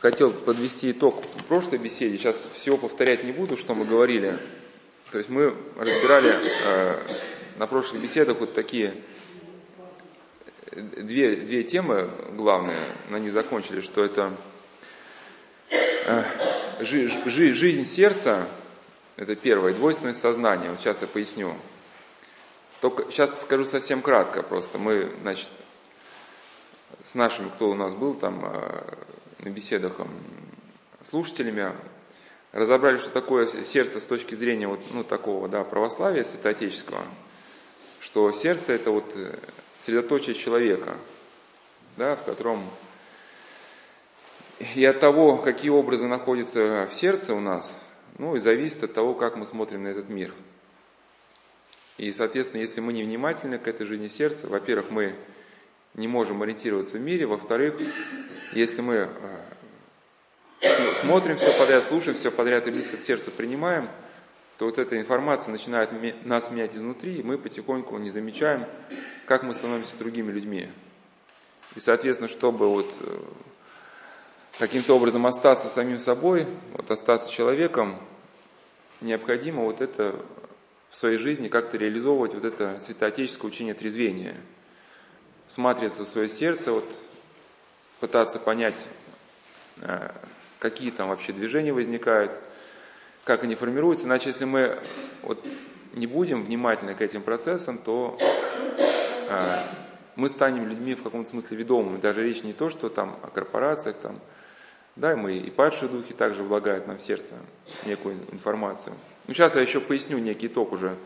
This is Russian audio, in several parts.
хотел подвести итог прошлой беседе. Сейчас всего повторять не буду, что мы говорили. То есть мы разбирали э, на прошлых беседах вот такие две, две темы главные, на них закончили, что это э, жи, жи, жизнь сердца, это первое, двойственность сознания. Вот сейчас я поясню. Только сейчас скажу совсем кратко просто. Мы, значит, с нашими, кто у нас был там э, на беседах слушателями, разобрали, что такое сердце с точки зрения вот, ну, такого да, православия святоотеческого, что сердце это вот э, средоточие человека, да, в котором и от того, какие образы находятся в сердце у нас, ну и зависит от того, как мы смотрим на этот мир. И, соответственно, если мы не внимательны к этой жизни сердца, во-первых, мы не можем ориентироваться в мире, во-вторых, если мы э, смотрим все подряд, слушаем все подряд и близко к сердцу принимаем, то вот эта информация начинает нас менять изнутри, и мы потихоньку не замечаем, как мы становимся другими людьми. И, соответственно, чтобы вот э, каким-то образом остаться самим собой, вот остаться человеком, необходимо вот это в своей жизни как-то реализовывать вот это святоотеческое учение трезвения. Смотреться в свое сердце, вот, пытаться понять, э, какие там вообще движения возникают, как они формируются. Иначе, если мы вот не будем внимательны к этим процессам, то э, мы станем людьми в каком-то смысле ведомыми. Даже речь не то, что там о корпорациях, там, да, мы и падшие духи также влагают нам в сердце некую информацию. Ну, сейчас я еще поясню некий итог уже,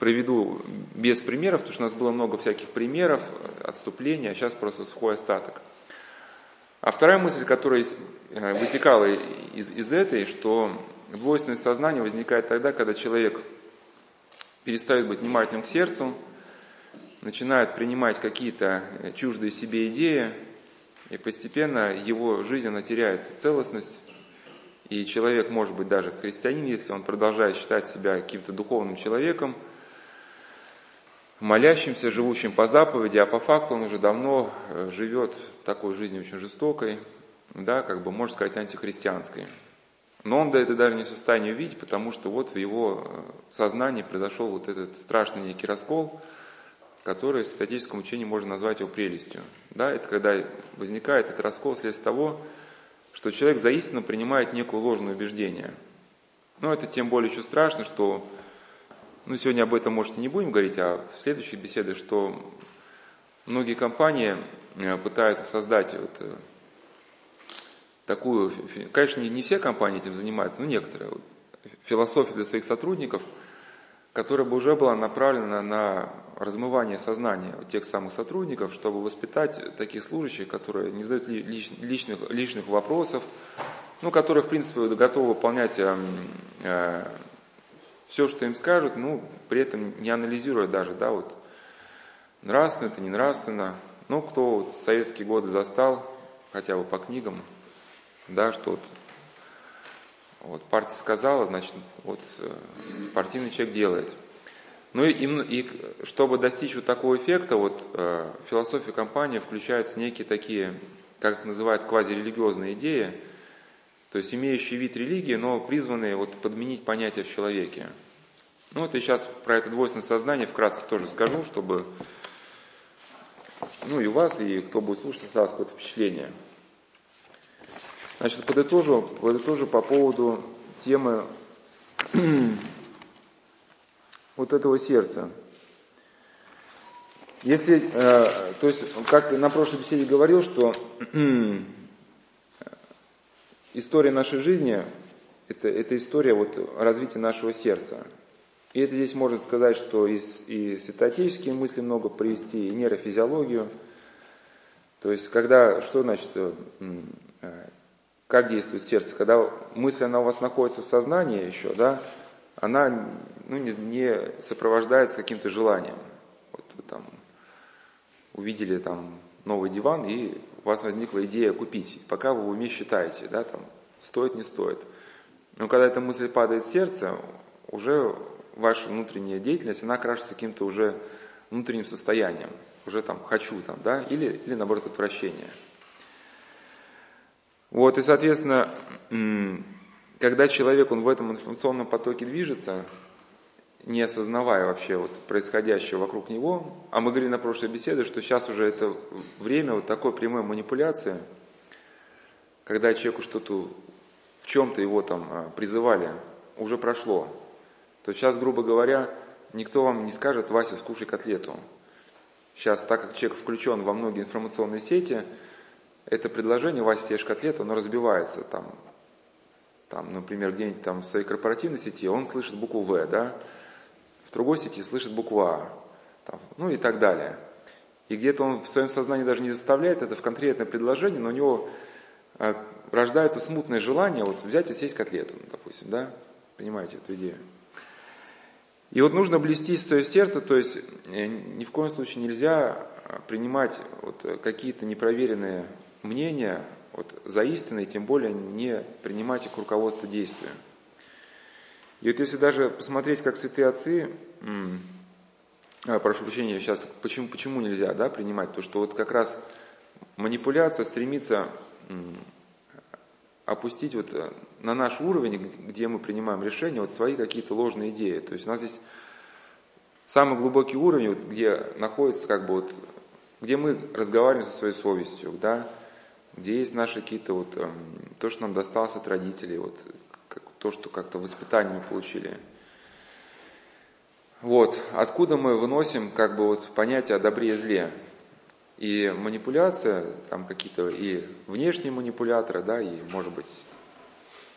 проведу без примеров, потому что у нас было много всяких примеров, отступления, а сейчас просто сухой остаток. А вторая мысль, которая э, вытекала из, из этой, что двойственность сознания возникает тогда, когда человек перестает быть внимательным к сердцу, начинает принимать какие-то э, чуждые себе идеи, и постепенно его жизнь, она теряет целостность, и человек может быть даже христианин, если он продолжает считать себя каким-то духовным человеком, молящимся, живущим по заповеди, а по факту он уже давно э, живет такой жизнью очень жестокой, да, как бы, можно сказать, антихристианской. Но он это даже не в состоянии увидеть, потому что вот в его э, сознании произошел вот этот страшный некий раскол – который в статическом учении можно назвать его прелестью. Да, это когда возникает этот раскол вследствие того, что человек за истину принимает некое ложное убеждение. Но это тем более еще страшно, что, ну сегодня об этом, может, не будем говорить, а в следующих беседах, что многие компании э, пытаются создать вот э, такую, конечно, не все компании этим занимаются, но некоторые, философию для своих сотрудников – которая бы уже была направлена на размывание сознания тех самых сотрудников, чтобы воспитать таких служащих, которые не задают личных, личных вопросов, ну, которые, в принципе, готовы выполнять э, э, все, что им скажут, ну, при этом не анализируя даже, да, вот, нравственно это, не нравственно. Ну, кто вот советские годы застал, хотя бы по книгам, да, что вот вот, партия сказала, значит, вот э, партийный человек делает. Ну и, и, и чтобы достичь вот такого эффекта, вот э, философия компании включаются некие такие, как их называют, квазирелигиозные идеи, то есть имеющие вид религии, но призванные вот подменить понятие в человеке. Ну вот я сейчас про это двойственное сознание вкратце тоже скажу, чтобы ну и вас, и кто будет слушать, осталось какое-то впечатление. Значит, подытожу, подытожу по поводу темы вот этого сердца. Если, э, то есть, как на прошлой беседе говорил, что история нашей жизни это, это история вот развития нашего сердца. И это здесь можно сказать, что и, и святоотеческие мысли много привести, и нейрофизиологию. То есть, когда, что значит э, как действует сердце? Когда мысль, она у вас находится в сознании еще, да, она ну, не, не сопровождается каким-то желанием. Вот вы там увидели там новый диван, и у вас возникла идея купить. Пока вы в уме считаете, да, там, стоит, не стоит. Но когда эта мысль падает в сердце, уже ваша внутренняя деятельность, она окрашивается каким-то уже внутренним состоянием. Уже там хочу, там, да, или, или наоборот отвращение. Вот, и, соответственно, когда человек, он в этом информационном потоке движется, не осознавая вообще вот происходящего вокруг него, а мы говорили на прошлой беседе, что сейчас уже это время вот такой прямой манипуляции, когда человеку что-то, в чем-то его там а, призывали, уже прошло. То сейчас, грубо говоря, никто вам не скажет, Вася, скушай котлету. Сейчас, так как человек включен во многие информационные сети, это предложение, Вася, съешь котлету, оно разбивается там, там, например, где-нибудь там в своей корпоративной сети, он слышит букву В, да, в другой сети слышит букву А, там, ну и так далее. И где-то он в своем сознании даже не заставляет это в конкретное предложение, но у него э, рождается смутное желание вот взять и съесть котлету, допустим, да, понимаете эту идею. И вот нужно блести свое сердце, то есть э, ни в коем случае нельзя э, принимать вот какие-то непроверенные мнения вот, за истиной, тем более не принимать их руководство действия. И вот если даже посмотреть, как святые отцы, а, прошу прощения, сейчас, почему, почему нельзя да, принимать, то что вот как раз манипуляция стремится опустить вот э, на наш уровень, где мы принимаем решения, вот свои какие-то ложные идеи. То есть у нас здесь самый глубокий уровень, вот, где находится как бы вот, где мы разговариваем со своей совестью, да, где есть наши какие-то вот, эм, то, что нам досталось от родителей, вот, то, что как-то воспитание мы получили. Вот, откуда мы выносим как бы вот понятие о добре и зле. И манипуляция, там какие-то и внешние манипуляторы, да, и, может быть,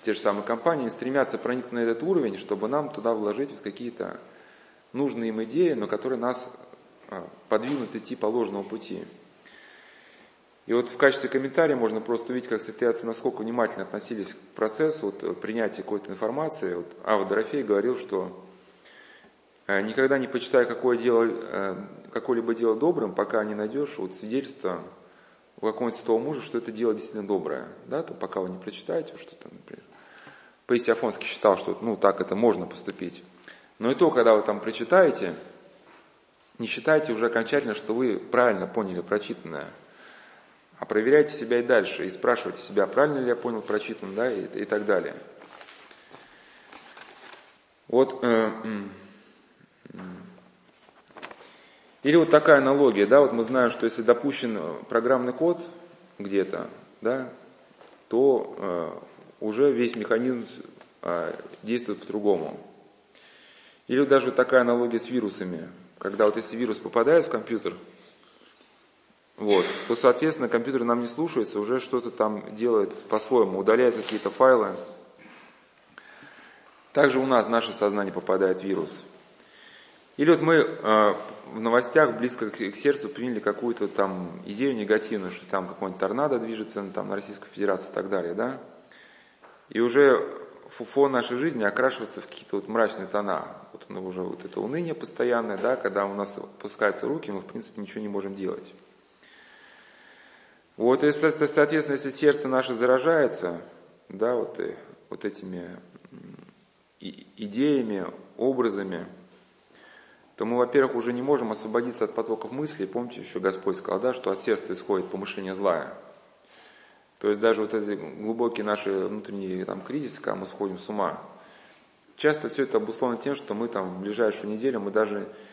те же самые компании стремятся проникнуть на этот уровень, чтобы нам туда вложить вот какие-то нужные им идеи, но которые нас а, подвинут идти по ложному пути. И вот в качестве комментария можно просто увидеть, как святые отцы насколько внимательно относились к процессу вот, э, принятия какой-то информации. Вот Ава Дорофей говорил, что э, никогда не почитай какое дело, э, какое-либо дело добрым, пока не найдешь вот свидетельство у какого-нибудь святого мужа, что это дело действительно доброе. Да, то пока вы не прочитаете, что там, например, Паисий Афонский считал, что ну так это можно поступить. Но и то, когда вы там прочитаете, не считайте уже окончательно, что вы правильно поняли прочитанное – а проверяйте себя и дальше, и спрашивайте себя, правильно ли я понял прочитан, да, и, и так далее. Вот, э, или вот такая аналогия, да, вот мы знаем, что если допущен программный код где-то, да, то э, уже весь механизм э, действует по-другому. Или даже такая аналогия с вирусами, когда вот если вирус попадает в компьютер, вот, то, соответственно, компьютер нам не слушается, уже что-то там делает по-своему, удаляет какие-то файлы. Также у нас в наше сознание попадает вирус. Или вот мы э, в новостях близко к, сердцу приняли какую-то там идею негативную, что там какой-нибудь торнадо движется там, на Российскую Федерацию и так далее, да? И уже фон нашей жизни окрашивается в какие-то вот мрачные тона. Вот ну, уже вот это уныние постоянное, да, когда у нас опускаются руки, мы в принципе ничего не можем делать. Вот, и, соответственно, если сердце наше заражается, да, вот, и, вот этими идеями, образами, то мы, во-первых, уже не можем освободиться от потоков мыслей. Помните, еще Господь сказал, да, что от сердца исходит помышление злая. То есть даже вот эти глубокие наши внутренние там, кризисы, когда мы сходим с ума, часто все это обусловлено тем, что мы там в ближайшую неделю, мы даже Э,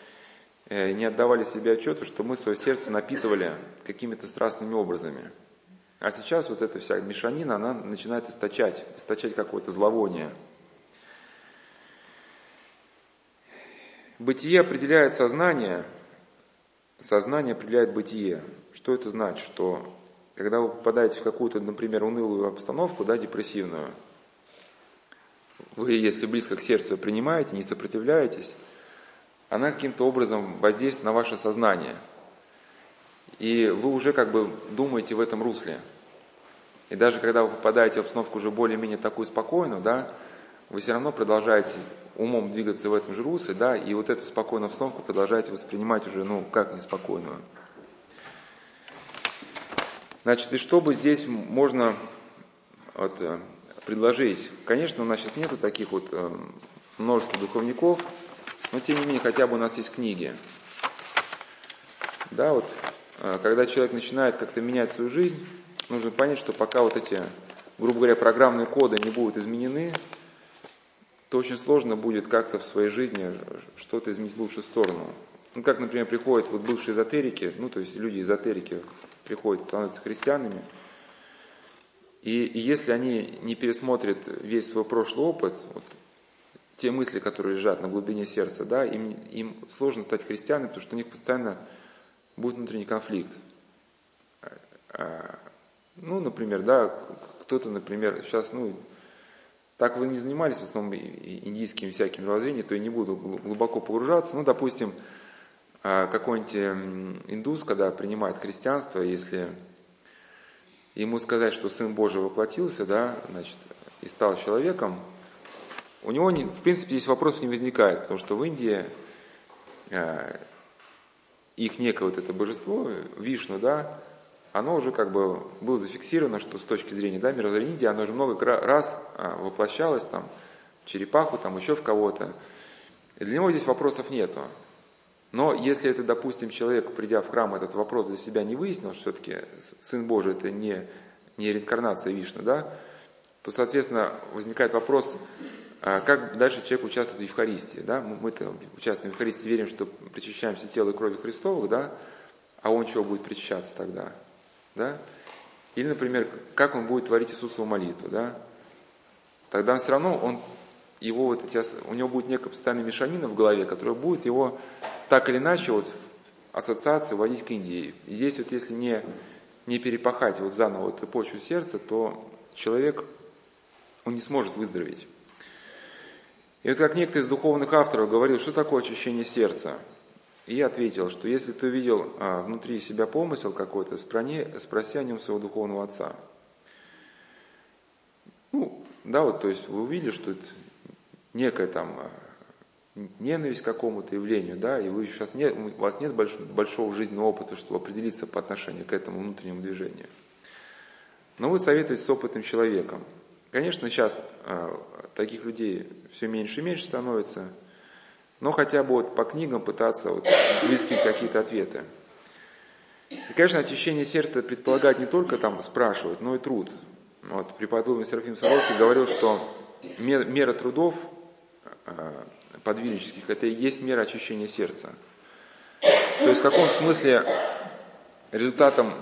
не отдавали себе отчета, что мы свое сердце напитывали какими-то страстными образами. А сейчас вот эта вся мешанина, она начинает источать, источать какое-то зловоние. Бытие определяет сознание, сознание определяет бытие. Что это значит? Что когда вы попадаете в какую-то, например, унылую обстановку, да, депрессивную, вы, если близко к сердцу принимаете, не сопротивляетесь, она каким-то образом воздействует на ваше сознание. И вы уже как бы думаете в этом русле. И даже когда вы попадаете в обстановку уже более-менее такую спокойную, да, вы все равно продолжаете умом двигаться в этом же русле, да, и вот эту спокойную обстановку продолжаете воспринимать уже, ну, как неспокойную. Значит, и что бы здесь можно вот, э, предложить? Конечно, у нас сейчас нету таких вот э, множества духовников, но тем не менее, хотя бы у нас есть книги. Да, вот, э, когда человек начинает как-то менять свою жизнь, нужно понять, что пока вот эти, грубо говоря, программные коды не будут изменены, то очень сложно будет как-то в своей жизни что-то изменить в лучшую сторону. Ну, как, например, приходят вот бывшие эзотерики, ну, то есть люди эзотерики приходят, становятся христианами, и, и если они не пересмотрят весь свой прошлый опыт, вот, те мысли, которые лежат на глубине сердца, да, им, им сложно стать христианами, потому что у них постоянно будет внутренний конфликт. А, ну, например, да, кто-то, например, сейчас, ну, так вы не занимались в основном индийскими всякими мировоззрениями, то я не буду глубоко погружаться. Ну, допустим, а, какой-нибудь индус, когда принимает христианство, если ему сказать, что Сын Божий воплотился, да, значит, и стал человеком, у него, не, в принципе, здесь вопросов не возникает, потому что в Индии э, их некое вот это божество, Вишну, да, оно уже как бы было зафиксировано, что с точки зрения да, мировоззрения Индии, оно уже много раз а, воплощалось там, в черепаху, там еще в кого-то. И для него здесь вопросов нету. Но если это, допустим, человек, придя в храм, этот вопрос для себя не выяснил, что все-таки Сын Божий это не, не реинкарнация Вишны, да, то, соответственно, возникает вопрос, как дальше человек участвует в Евхаристии. Да? Мы-то участвуем в Евхаристии, верим, что причащаемся тела и крови Христовых, да? а он чего будет причащаться тогда? Да? Или, например, как он будет творить Иисусову молитву, да? Тогда все равно он, его вот эти, у него будет некая постоянная мешанина в голове, которая будет его так или иначе вот ассоциацию водить к Индии. И здесь вот если не, не перепахать вот заново эту почву сердца, то человек, он не сможет выздороветь. И вот как некто из духовных авторов говорил, что такое очищение сердца. И ответил, что если ты увидел а, внутри себя помысел какой-то, спроси о нем своего духовного отца. Ну, да, вот, то есть вы увидели, что это некая там а, ненависть к какому-то явлению, да, и вы сейчас нет, у вас нет больш, большого жизненного опыта, чтобы определиться по отношению к этому внутреннему движению. Но вы советуете с опытным человеком. Конечно, сейчас э, таких людей все меньше и меньше становится, но хотя бы вот по книгам пытаться вот выискивать какие-то ответы. И, конечно, очищение сердца предполагает не только там спрашивать, но и труд. Вот, преподобный Серафим Саровский говорил, что мера трудов э, подвижнических – это и есть мера очищения сердца. То есть в каком смысле результатом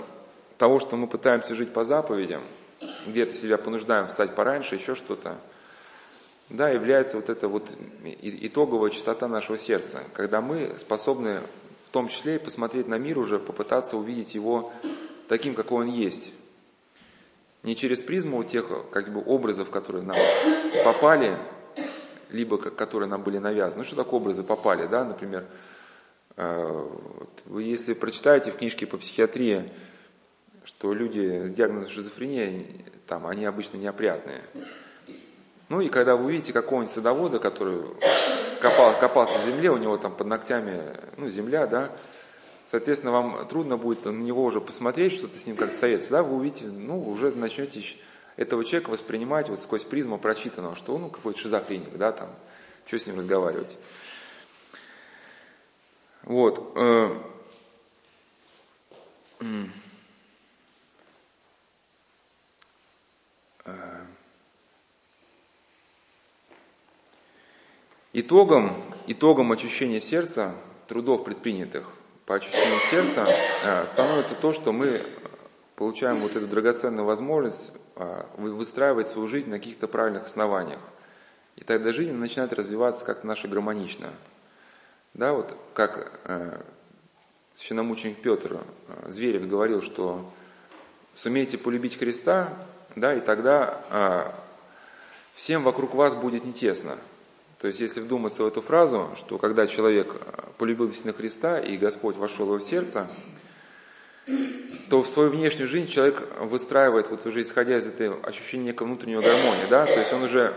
того, что мы пытаемся жить по заповедям, где-то себя понуждаем встать пораньше, еще что-то, да, является вот эта вот итоговая чистота нашего сердца, когда мы способны в том числе и посмотреть на мир уже, попытаться увидеть его таким, какой он есть. Не через призму тех как бы, образов, которые нам попали, либо которые нам были навязаны. Ну, что такое образы попали, да, например, э, вы если прочитаете в книжке по психиатрии, что люди с диагнозом шизофрения, там, они обычно неопрятные. Ну и когда вы увидите какого-нибудь садовода, который копал, копался в земле, у него там под ногтями, ну, земля, да, соответственно, вам трудно будет на него уже посмотреть, что-то с ним как-то советоваться, да, вы увидите, ну, уже начнете этого человека воспринимать вот сквозь призму прочитанного, что он ну, какой-то шизофреник, да, там, что с ним разговаривать. Вот. Э, итогом, итогом очищения сердца, трудов предпринятых по очищению сердца, э, становится то, что мы получаем вот эту драгоценную возможность а, выстраивать свою жизнь на каких-то правильных основаниях. И тогда жизнь начинает развиваться как-то наше гармонично. Да, вот как э, священномученик Петр э, Зверев говорил, что сумейте полюбить Христа, да, и тогда э, всем вокруг вас будет не тесно. То есть, если вдуматься в эту фразу, что когда человек полюбил действительно Христа, и Господь вошел в его сердце, то в свою внешнюю жизнь человек выстраивает, вот уже исходя из этого ощущения некой внутреннего гармонии, да, то есть он уже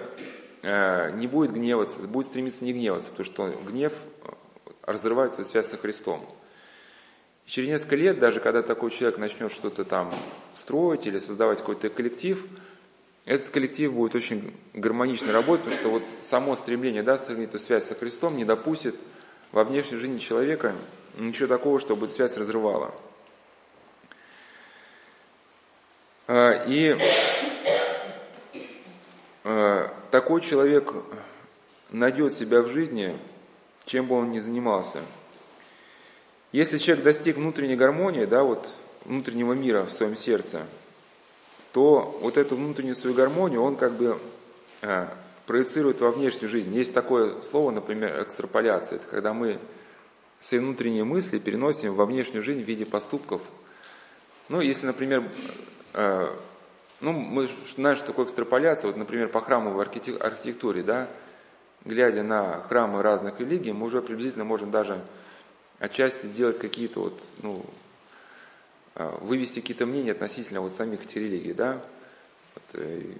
э, не будет гневаться, будет стремиться не гневаться, потому что гнев разрывает эту связь со Христом. И через несколько лет, даже когда такой человек начнет что-то там строить или создавать какой-то коллектив, этот коллектив будет очень гармонично работать, потому что вот само стремление да, сохранить эту связь со Христом не допустит во внешней жизни человека ничего такого, чтобы эту связь разрывала. А, и а, такой человек найдет себя в жизни, чем бы он ни занимался. Если человек достиг внутренней гармонии, да, вот внутреннего мира в своем сердце, то вот эту внутреннюю свою гармонию он как бы а, проецирует во внешнюю жизнь. Есть такое слово, например, экстраполяция. Это когда мы свои внутренние мысли переносим во внешнюю жизнь в виде поступков. Ну, если, например, э, ну, мы знаем, что такое экстраполяция, вот, например, по храмовой архитектуре, да, глядя на храмы разных религий, мы уже приблизительно можем даже отчасти сделать какие-то вот, ну, э, вывести какие-то мнения относительно вот самих этих религий, да. Вот, э,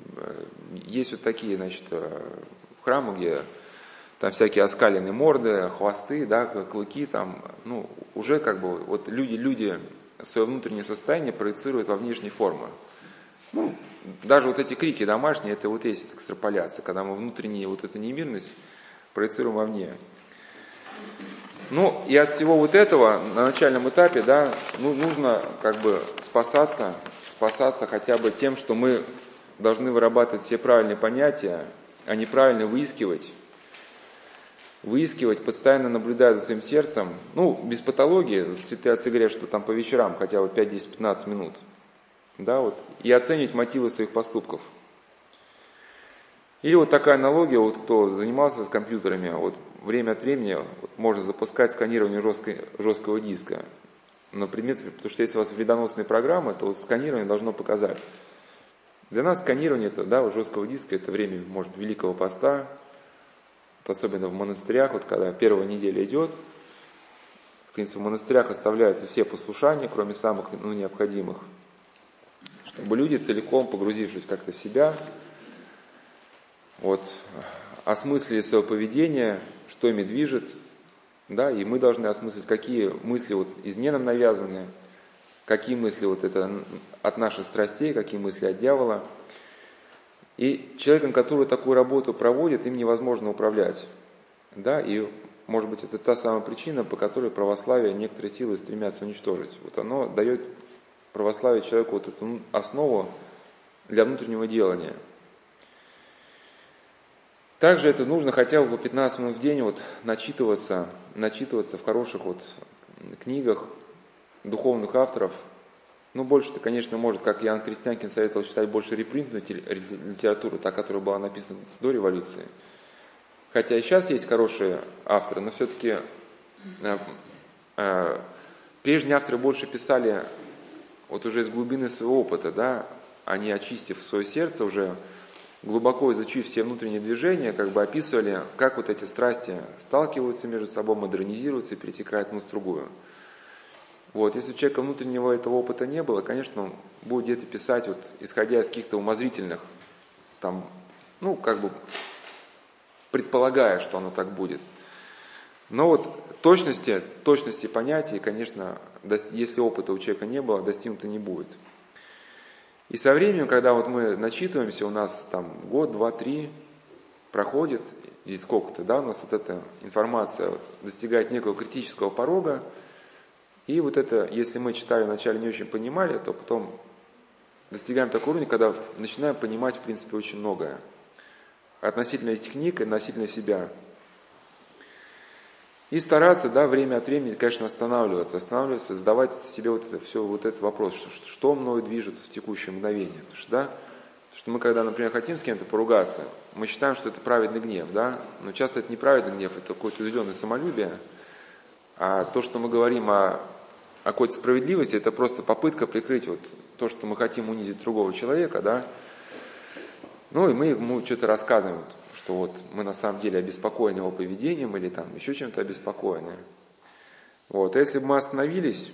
есть вот такие, значит, храмы, где там всякие оскаленные морды, хвосты, да, клыки, там, ну, уже как бы вот люди, люди свое внутреннее состояние проецируют во внешние формы. Ну, даже вот эти крики домашние, это вот есть экстраполяция, когда мы внутреннюю вот эту немирность проецируем вовне. Ну, и от всего вот этого на начальном этапе, да, ну, нужно как бы спасаться, спасаться хотя бы тем, что мы должны вырабатывать все правильные понятия, а не правильно выискивать. Выискивать, постоянно наблюдая за своим сердцем, ну, без патологии, святые отцы говорят, что там по вечерам хотя бы 5, 10, 15 минут, да, вот, и оценить мотивы своих поступков. Или вот такая аналогия, вот кто занимался с компьютерами, вот время от времени можно запускать сканирование жесткой, жесткого диска на предмет, потому что если у вас вредоносные программы, то сканирование должно показать. Для нас сканирование это, да, жесткого диска это время, может, Великого Поста, вот особенно в монастырях, вот когда первая неделя идет, в принципе, в монастырях оставляются все послушания, кроме самых ну, необходимых, чтобы люди, целиком погрузившись как-то в себя, вот, осмыслили свое поведение, что ими движет, да, и мы должны осмыслить, какие мысли вот извне нам навязаны, какие мысли вот это от наших страстей, какие мысли от дьявола – и человеком, который такую работу проводит, им невозможно управлять. Да, и может быть это та самая причина, по которой православие некоторые силы стремятся уничтожить. Вот оно дает православие человеку вот эту основу для внутреннего делания. Также это нужно хотя бы по 15 минут в день вот начитываться, начитываться в хороших вот книгах духовных авторов, ну, больше-то, конечно, может, как Ян Крестьянкин советовал читать больше репринтную литературу, та, которая была написана до революции. Хотя и сейчас есть хорошие авторы, но все-таки э, э, прежние авторы больше писали вот уже из глубины своего опыта, да, они, очистив свое сердце, уже глубоко изучив все внутренние движения, как бы описывали, как вот эти страсти сталкиваются между собой, модернизируются и перетекают одну с другую. Вот, если у человека внутреннего этого опыта не было, конечно, он будет где-то писать, вот, исходя из каких-то умозрительных, там, ну, как бы, предполагая, что оно так будет. Но вот точности, точности понятий, конечно, если опыта у человека не было, достигнуто не будет. И со временем, когда вот мы начитываемся, у нас там год, два, три проходит, и сколько-то, да, у нас вот эта информация достигает некого критического порога, и вот это, если мы читали вначале не очень понимали, то потом достигаем такого уровня, когда начинаем понимать, в принципе, очень многое. Относительно этих книг и относительно себя. И стараться, да, время от времени, конечно, останавливаться, останавливаться, задавать себе вот это все, вот этот вопрос, что, что мною движет в текущее мгновение. Потому что, да, что мы, когда, например, хотим с кем-то поругаться, мы считаем, что это праведный гнев, да, но часто это не праведный гнев, это какое-то уделенное самолюбие, а то, что мы говорим о, о какой-то справедливости, это просто попытка прикрыть вот то, что мы хотим унизить другого человека, да. Ну и мы ему что-то рассказываем, что вот мы на самом деле обеспокоены его поведением или там еще чем-то обеспокоены. Вот. А если бы мы остановились,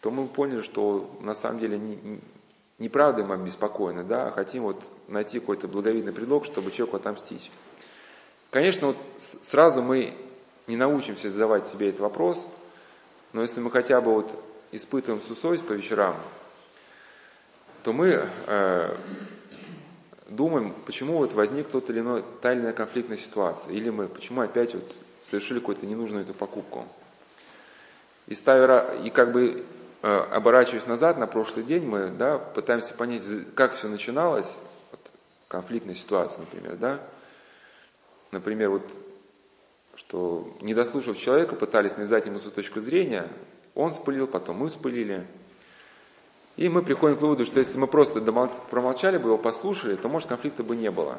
то мы поняли, что на самом деле не, не, неправда мы обеспокоены, да, а хотим вот найти какой-то благовидный предлог, чтобы человеку отомстить. Конечно, вот сразу мы не научимся задавать себе этот вопрос, но если мы хотя бы вот испытываем сусовесть по вечерам, то мы э, думаем, почему вот возник тот или иной, та или иная конфликтная ситуация, или мы, почему опять вот совершили какую-то ненужную эту покупку. И ставя, и как бы э, оборачиваясь назад на прошлый день, мы да, пытаемся понять, как все начиналось, вот, конфликтная ситуация, например, да. Например, вот, что не дослушав человека, пытались навязать ему свою точку зрения, он спылил, потом мы спылили. И мы приходим к выводу, что если мы просто промолчали бы, его послушали, то, может, конфликта бы не было.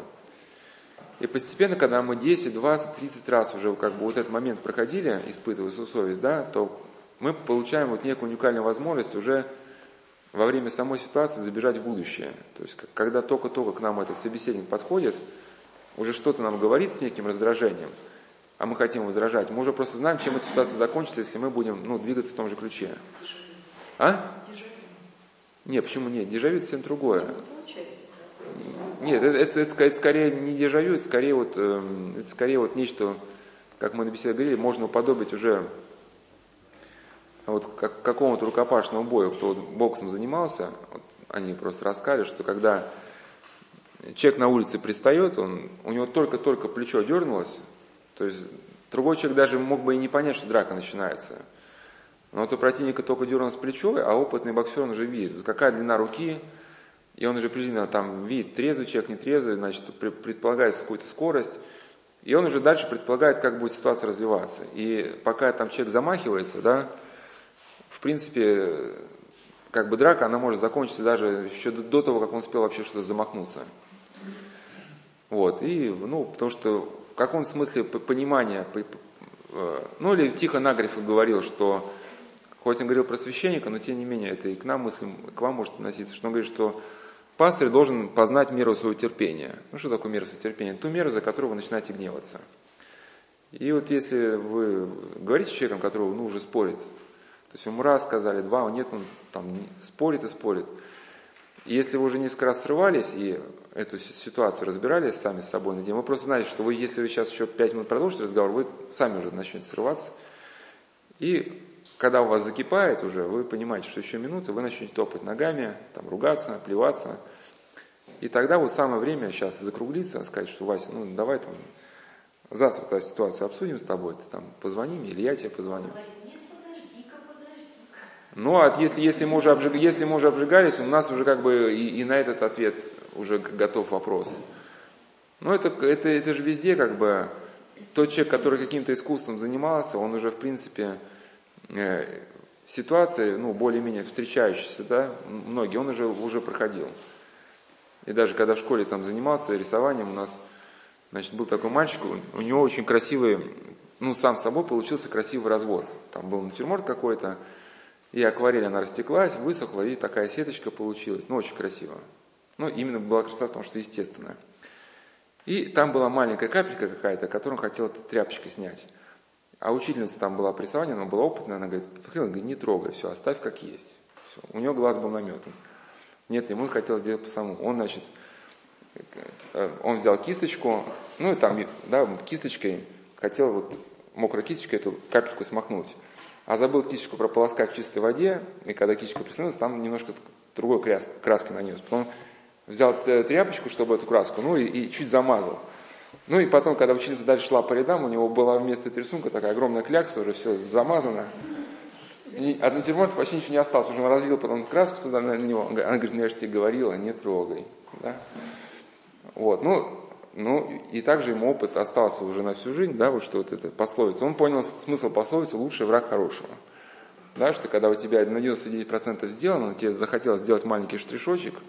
И постепенно, когда мы 10, 20, 30 раз уже как бы вот этот момент проходили, испытывая свою совесть, да, то мы получаем вот некую уникальную возможность уже во время самой ситуации забежать в будущее. То есть, когда только-только к нам этот собеседник подходит, уже что-то нам говорит с неким раздражением, а мы хотим возражать, мы уже просто знаем, чем эта ситуация закончится, если мы будем ну, двигаться в том же ключе. А? Нет, почему нет? Дежавю совсем другое. Нет, это, это, это, это скорее не дежавю, это скорее вот, э, это скорее вот нечто, как мы на беседе говорили, можно уподобить уже вот как, какому-то рукопашному бою, кто вот боксом занимался, вот они просто рассказали, что когда человек на улице пристает, он, у него только-только плечо дернулось, то есть другой человек даже мог бы и не понять, что драка начинается. Но вот у противника только дернулось плечо, а опытный боксер он уже видит, какая длина руки, и он уже приблизительно там видит, трезвый человек, нетрезвый, значит, предполагает какую-то скорость, и он уже дальше предполагает, как будет ситуация развиваться. И пока там человек замахивается, да, в принципе, как бы драка, она может закончиться даже еще до, до того, как он успел вообще что-то замахнуться. Вот, и, ну, потому что в каком смысле понимания, э, ну, или Тихо Нагрев говорил, что, хоть он говорил про священника, но тем не менее, это и к нам мысль, к вам может относиться, что он говорит, что Пастырь должен познать меру своего терпения. Ну что такое мера своего терпения? Ту меру, за которую вы начинаете гневаться. И вот если вы говорите с человеком, которого ну, уже спорит, то есть ему раз сказали, два, а нет, он там спорит и спорит. И если вы уже несколько раз срывались и эту ситуацию разбирались сами с собой на день, вы просто знаете, что вы, если вы сейчас еще пять минут продолжите разговор, вы сами уже начнете срываться. И когда у вас закипает уже, вы понимаете, что еще минуты, вы начнете топать ногами, там, ругаться, плеваться. И тогда вот самое время сейчас закруглиться, сказать, что Вася, ну давай там завтра эту ситуацию обсудим с тобой, ты там позвони мне, или я тебе позвоню. Ну, а если, если, мы уже обжиг, если мы уже обжигались, у нас уже как бы и, и на этот ответ уже готов вопрос. Ну, это, это, это же везде как бы тот человек, который каким-то искусством занимался, он уже в принципе ситуации, ну, более-менее встречающиеся, да, многие, он уже, уже проходил. И даже когда в школе там занимался рисованием, у нас, значит, был такой мальчик, у него очень красивый, ну, сам собой получился красивый развод. Там был натюрморт какой-то, и акварель она растеклась, высохла, и такая сеточка получилась. Ну, очень красиво. Ну, именно была красота в том, что естественная. И там была маленькая капелька какая-то, которую он хотел тряпочкой снять. А учительница там была при Саване, она была опытная, она говорит, говорит, не трогай, все, оставь как есть. Все. У нее глаз был наметан. Нет, ему хотелось сделать по самому. Он, значит, э, он взял кисточку, ну и там, да, кисточкой хотел вот мокрой кисточкой эту капельку смахнуть. А забыл кисточку прополоскать в чистой воде, и когда кисточка присоединилась, там немножко другой краски нанес. Потом взял э, тряпочку, чтобы эту краску, ну и, и чуть замазал. Ну и потом, когда ученица дальше шла по рядам, у него была вместо рисунка такая огромная клякса, уже все замазано. И от натюрморта почти ничего не осталось. Уже он разлил потом краску туда на него. Она говорит, ну я же тебе говорила, не трогай. Да? Вот, ну, ну, и также ему опыт остался уже на всю жизнь, да, вот что вот это пословица. Он понял смысл пословицы «лучший враг хорошего». Да, что когда у тебя на 99% сделано, тебе захотелось сделать маленький штришочек –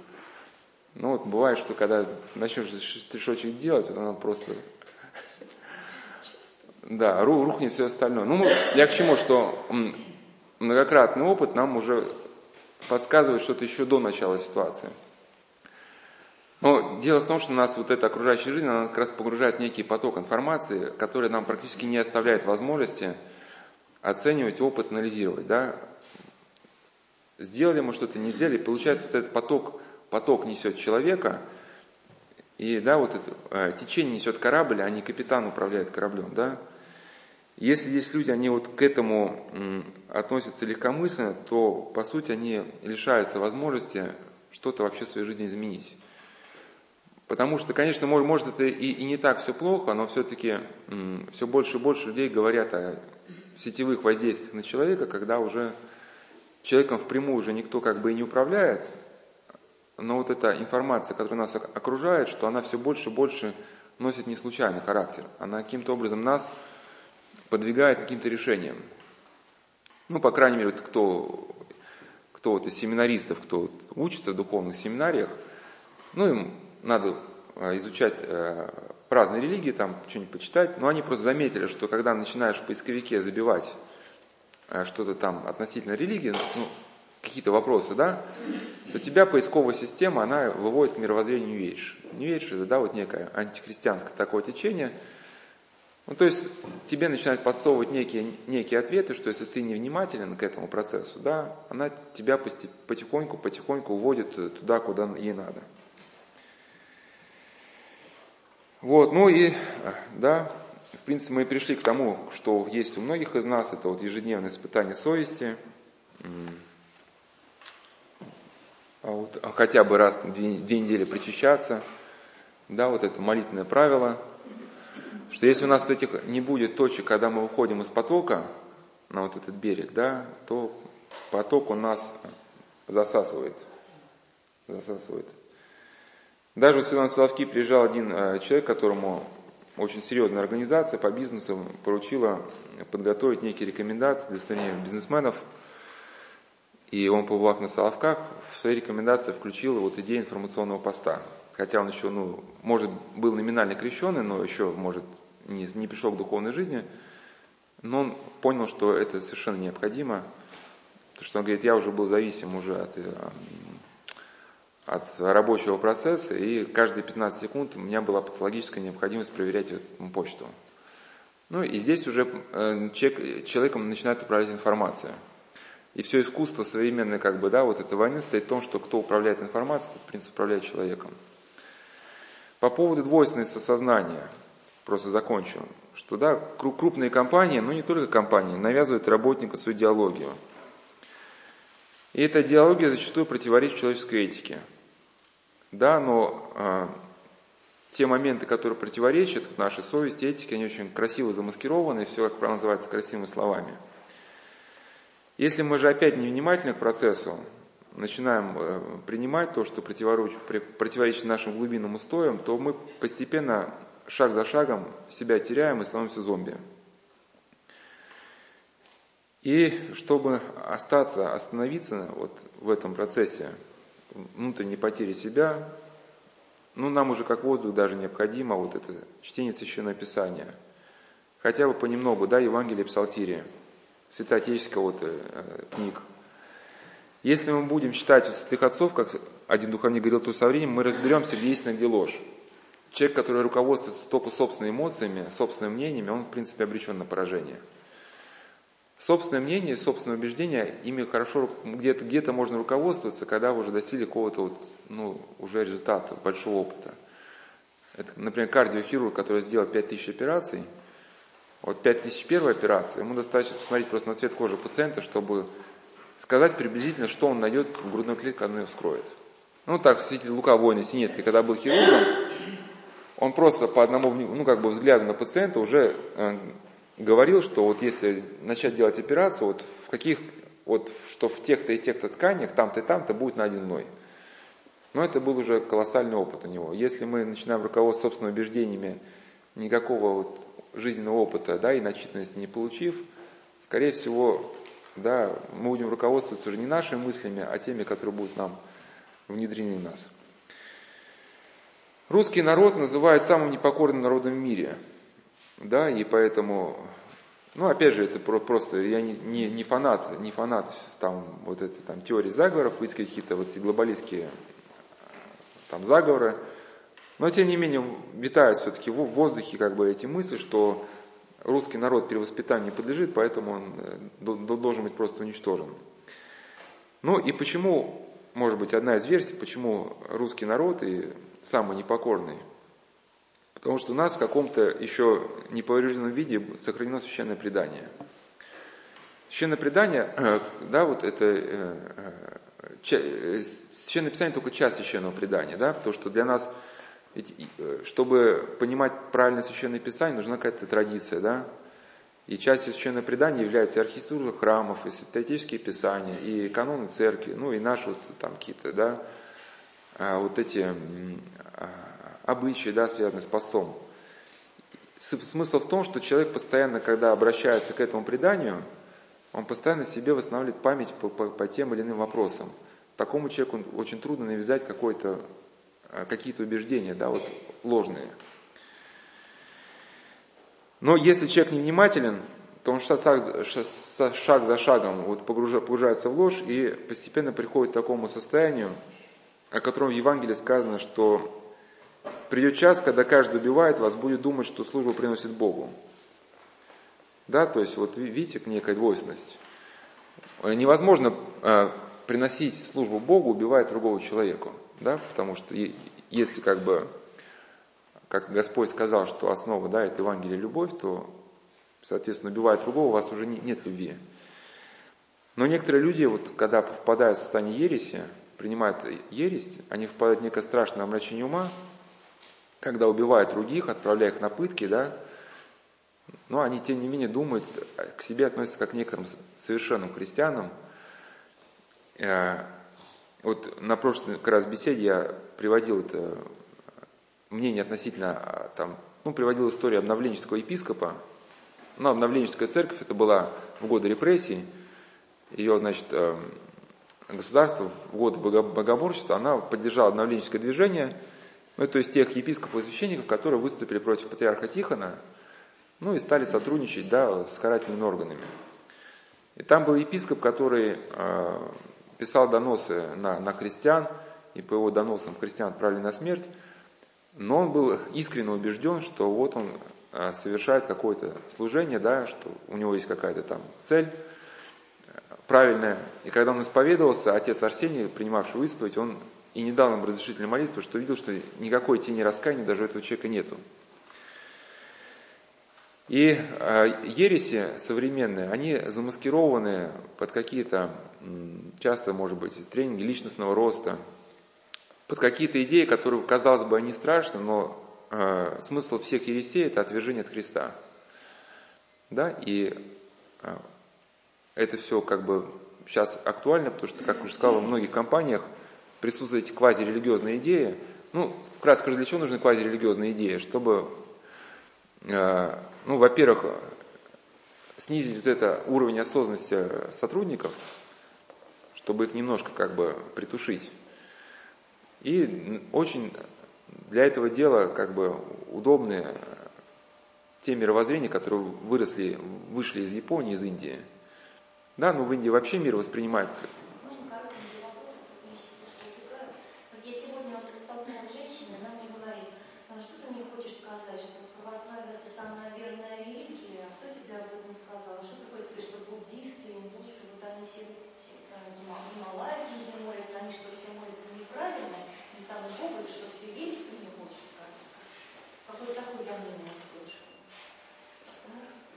ну вот бывает, что когда начнешь штришочек делать, вот оно просто... Да, рухнет все остальное. Ну, я к чему, что многократный опыт нам уже подсказывает что-то еще до начала ситуации. Но дело в том, что нас вот эта окружающая жизнь, она как раз погружает в некий поток информации, который нам практически не оставляет возможности оценивать опыт, анализировать. Да? Сделали мы что-то, не сделали, получается вот этот поток поток несет человека, и да, вот это э, течение несет корабль, а не капитан управляет кораблем, да. Если здесь люди, они вот к этому относятся легкомысленно, то, по сути, они лишаются возможности что-то вообще в своей жизни изменить. Потому что, конечно, может, может это и, и не так все плохо, но все-таки все больше и больше людей говорят о сетевых воздействиях на человека, когда уже человеком впрямую уже никто как бы и не управляет, но вот эта информация, которая нас окружает, что она все больше и больше носит не случайный характер. Она каким-то образом нас подвигает к каким-то решениям. Ну, по крайней мере, кто, кто вот из семинаристов, кто вот учится в духовных семинариях, ну, им надо а, изучать э, разные религии, там что-нибудь почитать, но они просто заметили, что когда начинаешь в поисковике забивать э, что-то там относительно религии, ну, какие-то вопросы, да, то тебя поисковая система, она выводит к мировоззрению New Age. New Age это, да, вот некое антихристианское такое течение. Ну, то есть тебе начинают подсовывать некие, некие ответы, что если ты не внимателен к этому процессу, да, она тебя потихоньку, потихоньку уводит туда, куда ей надо. Вот, ну и, да, в принципе, мы пришли к тому, что есть у многих из нас, это вот ежедневное испытание совести, вот, а хотя бы раз в две, две недели причащаться, да, вот это молитвенное правило, что если у нас этих не будет точек, когда мы выходим из потока на вот этот берег, да, то поток у нас засасывает, засасывает. Даже вот сюда на Соловки приезжал один э, человек, которому очень серьезная организация по бизнесу поручила подготовить некие рекомендации для страны бизнесменов. И он, побывав на Соловках, в свои рекомендации включил вот идею информационного поста. Хотя он еще, ну, может, был номинально крещенный, но еще, может, не, не пришел к духовной жизни. Но он понял, что это совершенно необходимо. Потому что он говорит, я уже был зависим уже от э, от рабочего процесса, и каждые 15 секунд у меня была патологическая необходимость проверять почту. Ну и здесь уже э, человек, человеком начинает управлять информация. И все искусство современное, как бы, да, вот этой войны стоит в том, что кто управляет информацией, тот, в принципе, управляет человеком. По поводу двойственности сознания, просто закончу, что, да, крупные компании, но не только компании, навязывают работнику свою идеологию. И эта идеология зачастую противоречит человеческой этике. Да, но э, те моменты, которые противоречат нашей совести, этике, они очень красиво замаскированы, и все, как правило, называется красивыми словами. Если мы же опять невнимательны к процессу, начинаем э, принимать то, что противоречит, нашим глубинным устоям, то мы постепенно, шаг за шагом, себя теряем и становимся зомби. И чтобы остаться, остановиться вот в этом процессе, внутренней потери себя, ну, нам уже как воздух даже необходимо вот это чтение Священного Писания. Хотя бы понемногу, да, Евангелие, Псалтирия, святоотеческого вот, э, книг. Если мы будем читать у святых отцов, как один духовник говорил, то со временем мы разберемся, где истина, где ложь. Человек, который руководствуется только собственными эмоциями, собственными мнениями, он, в принципе, обречен на поражение. Собственное мнение, собственное убеждение, ими хорошо где-то где можно руководствоваться, когда вы уже достигли какого-то вот, ну, уже результата, большого опыта. Это, например, кардиохирург, который сделал 5000 операций, вот 5000 первой операции, ему достаточно посмотреть просто на цвет кожи пациента, чтобы сказать приблизительно, что он найдет в грудной клетке, когда он ее вскроет. Ну, так, святитель Лука Война Синецкий, когда был хирургом, он просто по одному, ну, как бы взгляду на пациента уже э, говорил, что вот если начать делать операцию, вот в каких, вот что в тех-то и тех-то тканях, там-то и там-то будет найден ной. Но это был уже колоссальный опыт у него. Если мы начинаем руководствоваться собственными убеждениями, никакого вот жизненного опыта, да, и начитанности не получив, скорее всего, да, мы будем руководствоваться уже не нашими мыслями, а теми, которые будут нам внедрены в нас. Русский народ называют самым непокорным народом в мире – да, и поэтому, ну, опять же, это просто, я не, не, не фанат, не фанат там вот этой там теории заговоров, искать какие-то вот эти глобалистские там заговоры, но тем не менее витают все-таки в воздухе как бы эти мысли, что русский народ перевоспитанию подлежит, поэтому он э, должен быть просто уничтожен. Ну и почему, может быть, одна из версий, почему русский народ и самый непокорный Потому что у нас в каком-то еще неповрежденном виде сохранено священное предание. Священное предание, э, да, вот это э, священное писание только часть священного предания, да, потому что для нас, чтобы понимать правильное священное писание, нужна какая-то традиция, да. И частью священного предания является архитектура храмов, и святотеческие писания, и каноны церкви, ну и наши вот там какие-то, да, а, вот эти а, обычаи, да, связанные с постом. Смысл в том, что человек постоянно, когда обращается к этому преданию, он постоянно себе восстанавливает память по, по, по тем или иным вопросам. Такому человеку очень трудно навязать какое-то, а, какие-то убеждения, да, вот ложные. Но если человек невнимателен, то он шаг, шаг за шагом вот погружается в ложь и постепенно приходит к такому состоянию, о котором в Евангелии сказано, что придет час, когда каждый убивает вас, будет думать, что службу приносит Богу. Да, то есть вот видите некая двойственность. Невозможно э, приносить службу Богу, убивая другого человека. Да, потому что если как бы как Господь сказал, что основа да, это Евангелие любовь, то, соответственно, убивая другого, у вас уже нет любви. Но некоторые люди, вот, когда впадают в состояние ереси, принимают ересь, они впадают в некое страшное омрачение ума, когда убивают других, отправляя их на пытки, да, но они, тем не менее, думают, к себе относятся как к некоторым совершенным христианам. Вот на прошлой как раз беседе я приводил это мнение относительно, там, ну, приводил историю обновленческого епископа. Ну, обновленческая церковь, это была в годы репрессий. Ее, значит, эм, государство в годы богоборчества, она поддержала обновленческое движение, ну, то есть тех епископов и священников, которые выступили против патриарха Тихона, ну, и стали сотрудничать, да, с карательными органами. И там был епископ, который э, писал доносы на, на христиан, и по его доносам христиан отправили на смерть. Но он был искренне убежден, что вот он а, совершает какое-то служение, да, что у него есть какая-то там цель э, правильная. И когда он исповедовался, отец Арсений, принимавший исповедь, он и не дал нам разрешительной молитвы, что видел, что никакой тени раскаяния даже у этого человека нету. И э, ереси современные, они замаскированы под какие-то, часто, может быть, тренинги личностного роста, под какие-то идеи, которые, казалось бы, они страшны, но э, смысл всех ересей – это отвержение от Христа. Да, и э, это все как бы сейчас актуально, потому что, как уже сказал, в многих компаниях присутствуют эти квазирелигиозные идеи. Ну, вкратце скажу, для чего нужны квазирелигиозные идеи? Чтобы, ну, во-первых, снизить вот это уровень осознанности сотрудников, чтобы их немножко как бы притушить. И очень для этого дела как бы удобны те мировоззрения, которые выросли, вышли из Японии, из Индии. Да, но в Индии вообще мир воспринимается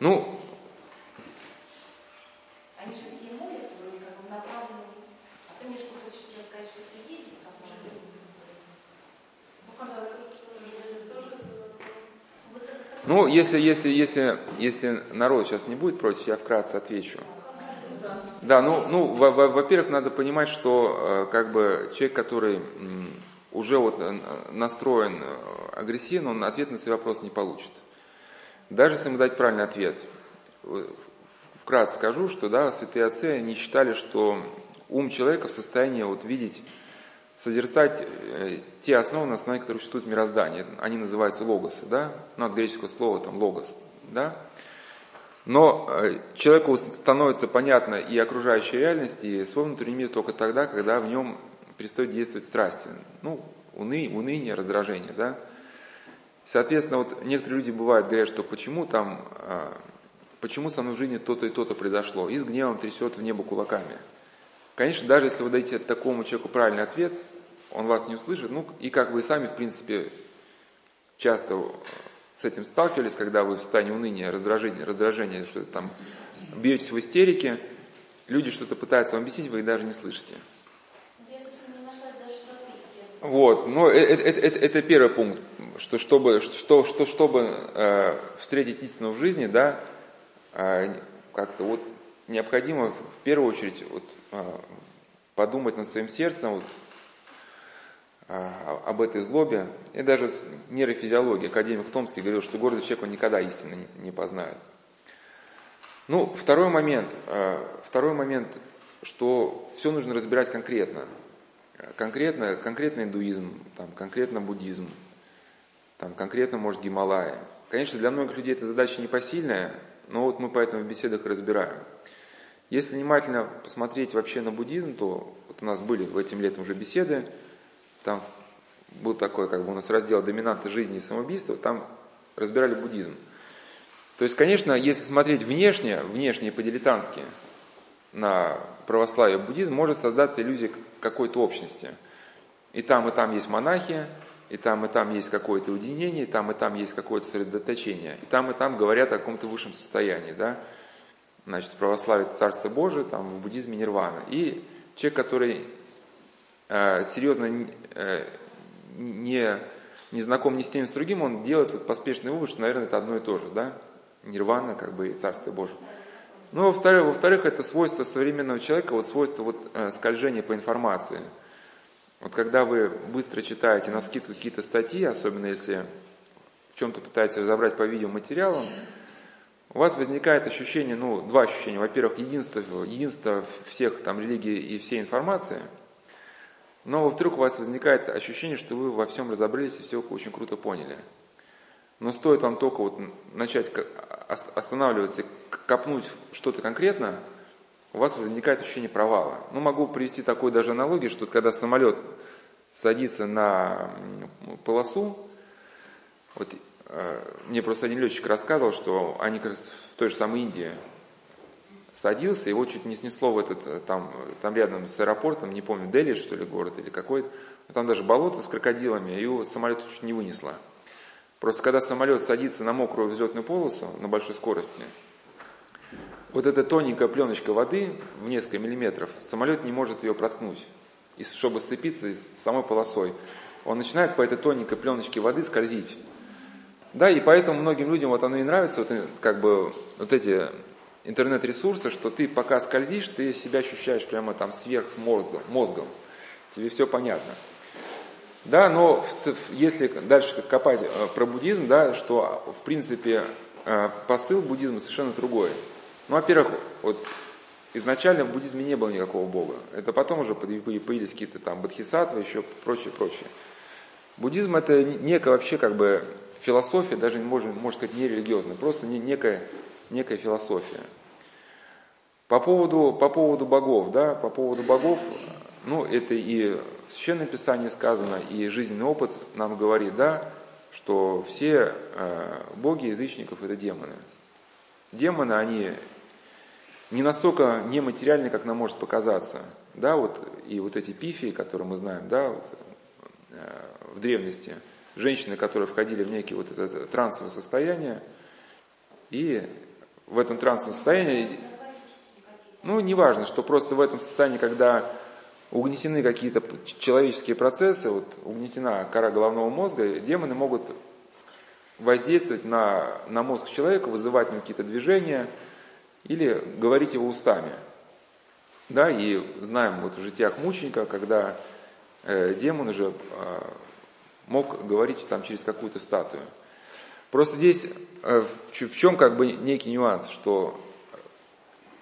Ну, они же все молятся, вроде как направлены. А ты что хочешь рассказать, что ты есть? Ну, если, если, если, если народ сейчас не будет против, я вкратце отвечу. Да, ну, ну во-первых, надо понимать, что э, как бы человек, который уже вот э, настроен э, агрессивно, он ответ на свой вопрос не получит. Даже если ему дать правильный ответ, вкратце скажу, что да, святые отцы не считали, что ум человека в состоянии вот видеть, созерцать э, те основы, на основе которых существует мироздание. Они называются логосы, да, ну от греческого слова там логос, да. Но э, человеку становится понятна и окружающая реальность, и свой внутренний мир только тогда, когда в нем перестает действовать страсти. Ну, уны, уныние, раздражение, да. Соответственно, вот некоторые люди бывают, говорят, что почему там, а, почему со мной в жизни то-то и то-то произошло, и с гневом трясет в небо кулаками. Конечно, даже если вы дадите такому человеку правильный ответ, он вас не услышит, ну и как вы сами, в принципе, часто с этим сталкивались, когда вы в состоянии уныния, раздражения, раздражения, что-то там бьетесь в истерике, люди что-то пытаются вам объяснить, вы их даже не слышите. Вот, но это, это, это, это первый пункт, что чтобы, что, что, чтобы э, встретить истину в жизни, да, а, как-то вот необходимо в первую очередь вот, а, подумать над своим сердцем вот, а, об этой злобе. И даже нейрофизиология, академик Томский говорил, что гордый человек он никогда истины не познает. Ну, второй момент, второй момент, что все нужно разбирать конкретно. Конкретно, конкретно индуизм, там, конкретно буддизм, там, конкретно, может, Гималая. Конечно, для многих людей эта задача непосильная, но вот мы поэтому в беседах разбираем. Если внимательно посмотреть вообще на буддизм, то вот у нас были в этим летом уже беседы, там был такой, как бы у нас раздел «Доминанты жизни и самоубийства», там разбирали буддизм. То есть, конечно, если смотреть внешне, внешне по-дилетантски на православие буддизм, может создаться иллюзия какой-то общности. И там, и там есть монахи, и там, и там есть какое-то уединение, и там, и там есть какое-то сосредоточение, и там, и там говорят о каком-то высшем состоянии, да, значит, в православии Царство Божие, там, в буддизме Нирвана. И человек, который э, серьезно э, не, не знаком ни с тем, ни с другим, он делает вот поспешный вывод, что, наверное, это одно и то же, да, Нирвана, как бы, и Царство Божие. Ну, во-вторых, во-вторых, это свойство современного человека, вот свойство вот, э, скольжения по информации – вот когда вы быстро читаете на скидку какие-то статьи, особенно если в чем-то пытаетесь разобрать по видеоматериалам, у вас возникает ощущение, ну, два ощущения. Во-первых, единство, единство всех там религий и всей информации. Но, во-вторых, у вас возникает ощущение, что вы во всем разобрались и все очень круто поняли. Но стоит вам только вот начать останавливаться, копнуть что-то конкретно – у вас возникает ощущение провала. Ну, могу привести такую даже аналогию, что когда самолет садится на полосу, вот э, мне просто один летчик рассказывал, что они как раз в той же самой Индии садился, его чуть не снесло в этот, э, там, там рядом с аэропортом, не помню, Дели, что ли, город или какой-то, там даже болото с крокодилами, и его самолет чуть не вынесло. Просто когда самолет садится на мокрую взлетную полосу на большой скорости, вот эта тоненькая пленочка воды в несколько миллиметров, самолет не может ее проткнуть, и чтобы сцепиться с самой полосой. Он начинает по этой тоненькой пленочке воды скользить. Да, и поэтому многим людям вот оно и нравится, вот, э, как бы вот эти интернет-ресурсы, что ты пока скользишь, ты себя ощущаешь прямо там сверх мозга, мозгом. Тебе все понятно. Да, но если дальше копать э, про буддизм, да, что в принципе э, посыл буддизма совершенно другой. Ну, во-первых, вот изначально в буддизме не было никакого бога. Это потом уже появились какие-то там бодхисаттвы, еще прочее, прочее. Буддизм это некая вообще как бы философия, даже можно, можно сказать, не религиозная, просто некая, некая философия. По поводу, по поводу богов, да, по поводу богов, ну, это и в Священном Писании сказано, и жизненный опыт нам говорит, да, что все э, боги язычников это демоны. Демоны, они не настолько нематериальны, как нам может показаться. Да, вот, и вот эти пифии, которые мы знаем, да, вот, э, в древности, женщины, которые входили в некие вот это трансовое состояние, и в этом трансовом состоянии, ну, неважно, что просто в этом состоянии, когда угнетены какие-то человеческие процессы, вот угнетена кора головного мозга, демоны могут воздействовать на, на мозг человека, вызывать в нем какие-то движения или говорить его устами. Да, и знаем вот в житиях мученика, когда э, демон уже э, мог говорить там через какую-то статую. Просто здесь э, в, в чем как бы некий нюанс, что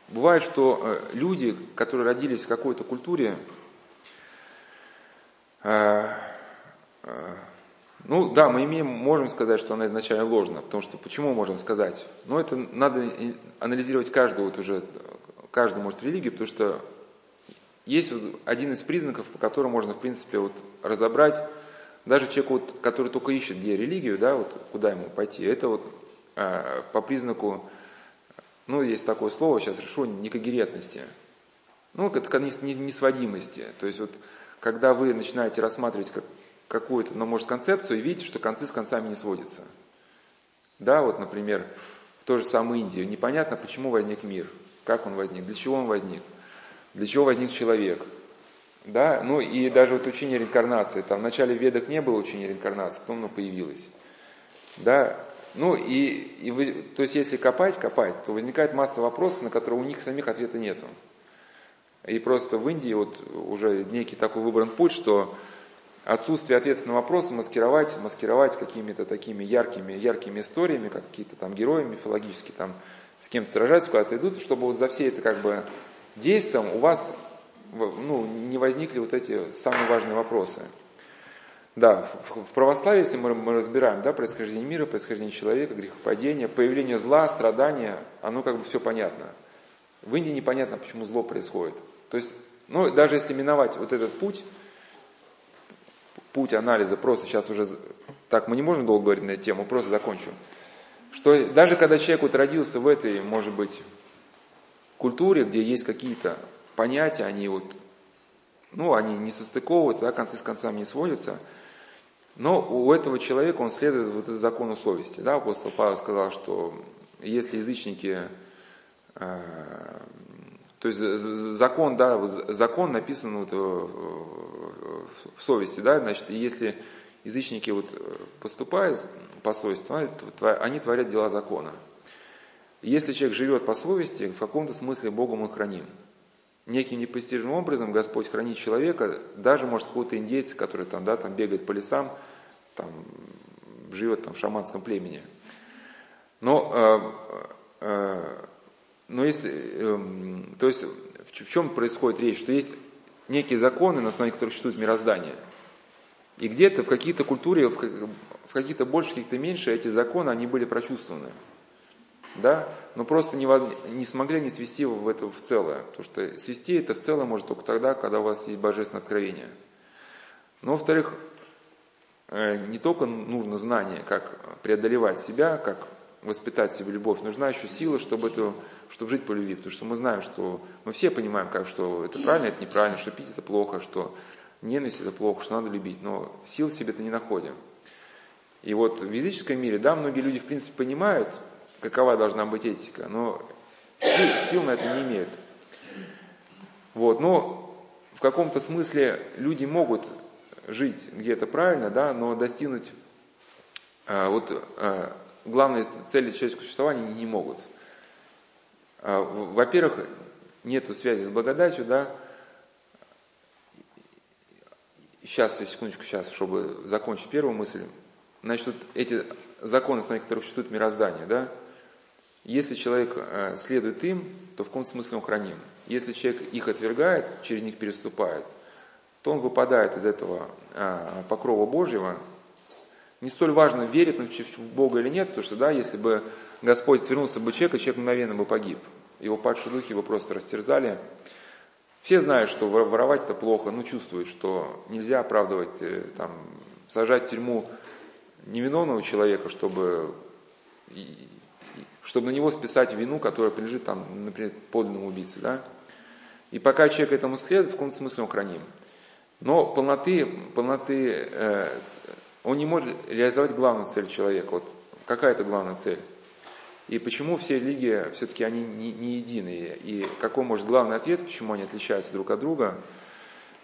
бывает, что э, люди, которые родились в какой-то культуре, ну да, мы имеем, можем сказать, что она изначально ложна, потому что почему можем сказать? Ну это надо анализировать каждую вот уже, каждую, может, религию, потому что есть вот один из признаков, по которому можно, в принципе, вот разобрать даже человеку, вот, который только ищет где религию, да, вот куда ему пойти, это вот э, по признаку, ну, есть такое слово, сейчас решу, некогерентности. Ну, это несводимости. То есть вот, когда вы начинаете рассматривать как какую-то, ну, может, концепцию и видите, что концы с концами не сводятся. Да, вот, например, в той же самой Индии непонятно, почему возник мир, как он возник, для чего он возник, для чего возник человек. Да, ну и даже вот учение реинкарнации, там в начале ведах не было учения реинкарнации, потом оно появилось. Да, Ну и, и вы, то есть если копать, копать, то возникает масса вопросов, на которые у них самих ответа нету. И просто в Индии вот уже некий такой выбран путь, что отсутствие ответа на вопросы маскировать, маскировать какими-то такими яркими, яркими историями, как какие-то там герои мифологические, там с кем-то сражаются, куда-то идут, чтобы вот за все это как бы действием у вас ну, не возникли вот эти самые важные вопросы. Да, в, в православии, если мы, мы разбираем да, происхождение мира, происхождение человека, грехопадение, появление зла, страдания, оно как бы все понятно. В Индии непонятно, почему зло происходит. То есть, ну, даже если миновать вот этот путь, путь анализа, просто сейчас уже, так мы не можем долго говорить на эту тему, просто закончу. Что даже когда человек вот родился в этой, может быть, культуре, где есть какие-то понятия, они вот, ну, они не состыковываются, да, концы с концами не сводятся, но у этого человека он следует вот закону совести. Да? Апостол Павел сказал, что если язычники, то есть закон, да, закон написан вот в совести, да, значит, если язычники вот поступают по совести, они творят дела закона. Если человек живет по совести, в каком-то смысле Богом он храним. Неким непостижимым образом Господь хранит человека, даже, может, какого-то индейца, который там, да, там бегает по лесам, там, живет там, в шаманском племени. Но, э, э, но если, э, то есть в, в чем происходит речь? Что есть некие законы, на основании которых существует мироздание. И где-то в какие-то культуре, в, в каких-то больше, каких-то меньше эти законы, они были прочувствованы да, но просто не, не смогли не свести в это в целое, потому что свести это в целое может только тогда, когда у вас есть божественное откровение. Но, во-вторых, э, не только нужно знание, как преодолевать себя, как воспитать в себе любовь, нужна еще сила, чтобы, это, чтобы жить по любви, потому что мы знаем, что мы все понимаем, как, что это правильно, это неправильно, что пить это плохо, что ненависть это плохо, что надо любить, но сил себе это не находим. И вот в физическом мире, да, многие люди в принципе понимают, какова должна быть этика, но сил, сил на это не имеют. Вот, но в каком-то смысле люди могут жить где-то правильно, да, но достигнуть а, вот главной цели человеческого существования не, могут. А, во-первых, нету связи с благодатью, да. Сейчас, секундочку, сейчас, чтобы закончить первую мысль. Значит, вот эти законы, на которых существует мироздание, да, если человек э, следует им, то в каком смысле он храним. Если человек их отвергает, через них переступает, то он выпадает из этого э, покрова Божьего. Не столь важно, верит он в Бога или нет, потому что, да, если бы Господь вернулся бы человека, человек мгновенно бы погиб. Его падшие духи его просто растерзали. Все знают, что воровать это плохо, но чувствуют, что нельзя оправдывать, э, там, сажать в тюрьму невиновного человека, чтобы чтобы на него списать вину, которая принадлежит, там, например, подлинному убийце. Да? И пока человек этому следует, в каком смысле он храним. Но полноты, полноты э, он не может реализовать главную цель человека. Вот какая это главная цель? И почему все религии все-таки они не, не единые? И какой может главный ответ, почему они отличаются друг от друга?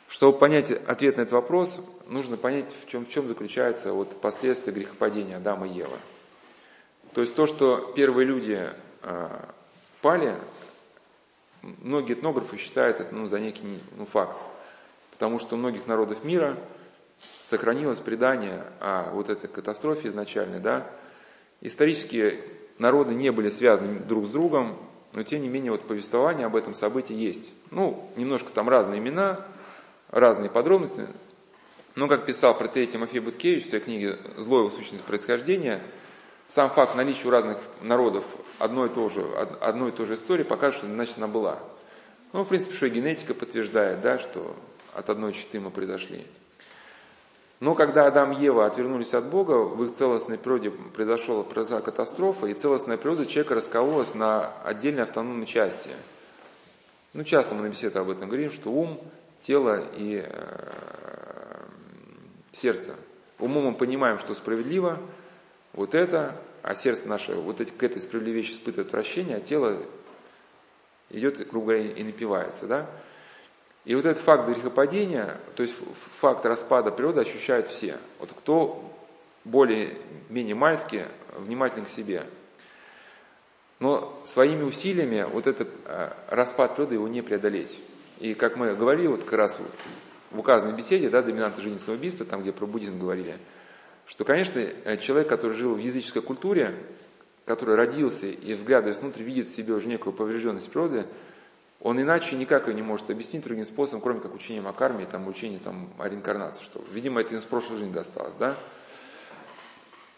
Чтобы понять ответ на этот вопрос, нужно понять, в чем, в чем заключается вот последствия грехопадения Адама и Евы. То есть то, что первые люди э, пали, многие этнографы считают это ну, за некий ну, факт. Потому что у многих народов мира сохранилось предание о вот этой катастрофе изначальной. Да? Исторические народы не были связаны друг с другом, но тем не менее вот повествование об этом событии есть. Ну, немножко там разные имена, разные подробности. Но, как писал про Тимофей Буткевич в своей книге «Злое сущность происхождения», сам факт наличия у разных народов одной и той же, одной и той же истории покажет, что значит она была. Ну, в принципе, что и генетика подтверждает, да, что от одной черты мы произошли. Но когда Адам и Ева отвернулись от Бога, в их целостной природе произошла, произошла катастрофа, и целостная природа человека раскололась на отдельные автономные части. Ну, часто мы на беседах об этом говорим, что ум, тело и э, сердце. Умом мы понимаем, что справедливо, вот это, а сердце наше вот эти, к этой справедливой вещи испытывает отвращение, а тело идет, грубо говоря, и напивается. Да? И вот этот факт грехопадения, то есть факт распада природы ощущают все. Вот кто более-менее мальски внимательны к себе. Но своими усилиями вот этот э, распад природы его не преодолеть. И как мы говорили, вот как раз в указанной беседе, да, доминанты жизни самоубийства, там, где про буддизм говорили, что, конечно, э, человек, который жил в языческой культуре, который родился и, вглядываясь внутрь, видит в себе уже некую поврежденность природы, он иначе никак ее не может объяснить другим способом, кроме как учением о карме, там, учением там, о реинкарнации, что, видимо, это из прошлой жизни досталось, да?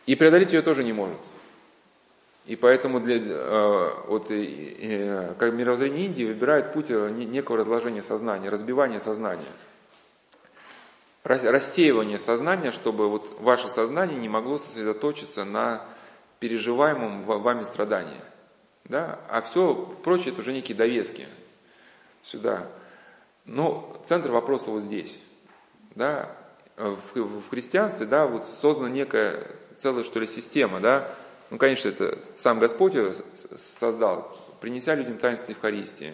И преодолеть ее тоже не может. И поэтому для, э, вот, э, как мировоззрение Индии выбирает путь э, некого разложения сознания, разбивания сознания. Рассеивание сознания, чтобы вот ваше сознание не могло сосредоточиться на переживаемом вами страдании. Да? А все прочее это уже некие довески сюда. Но центр вопроса вот здесь. Да? В, в христианстве да, вот создана некая целая что ли система, да, ну, конечно, это сам Господь его создал, принеся людям таинство Евхаристии,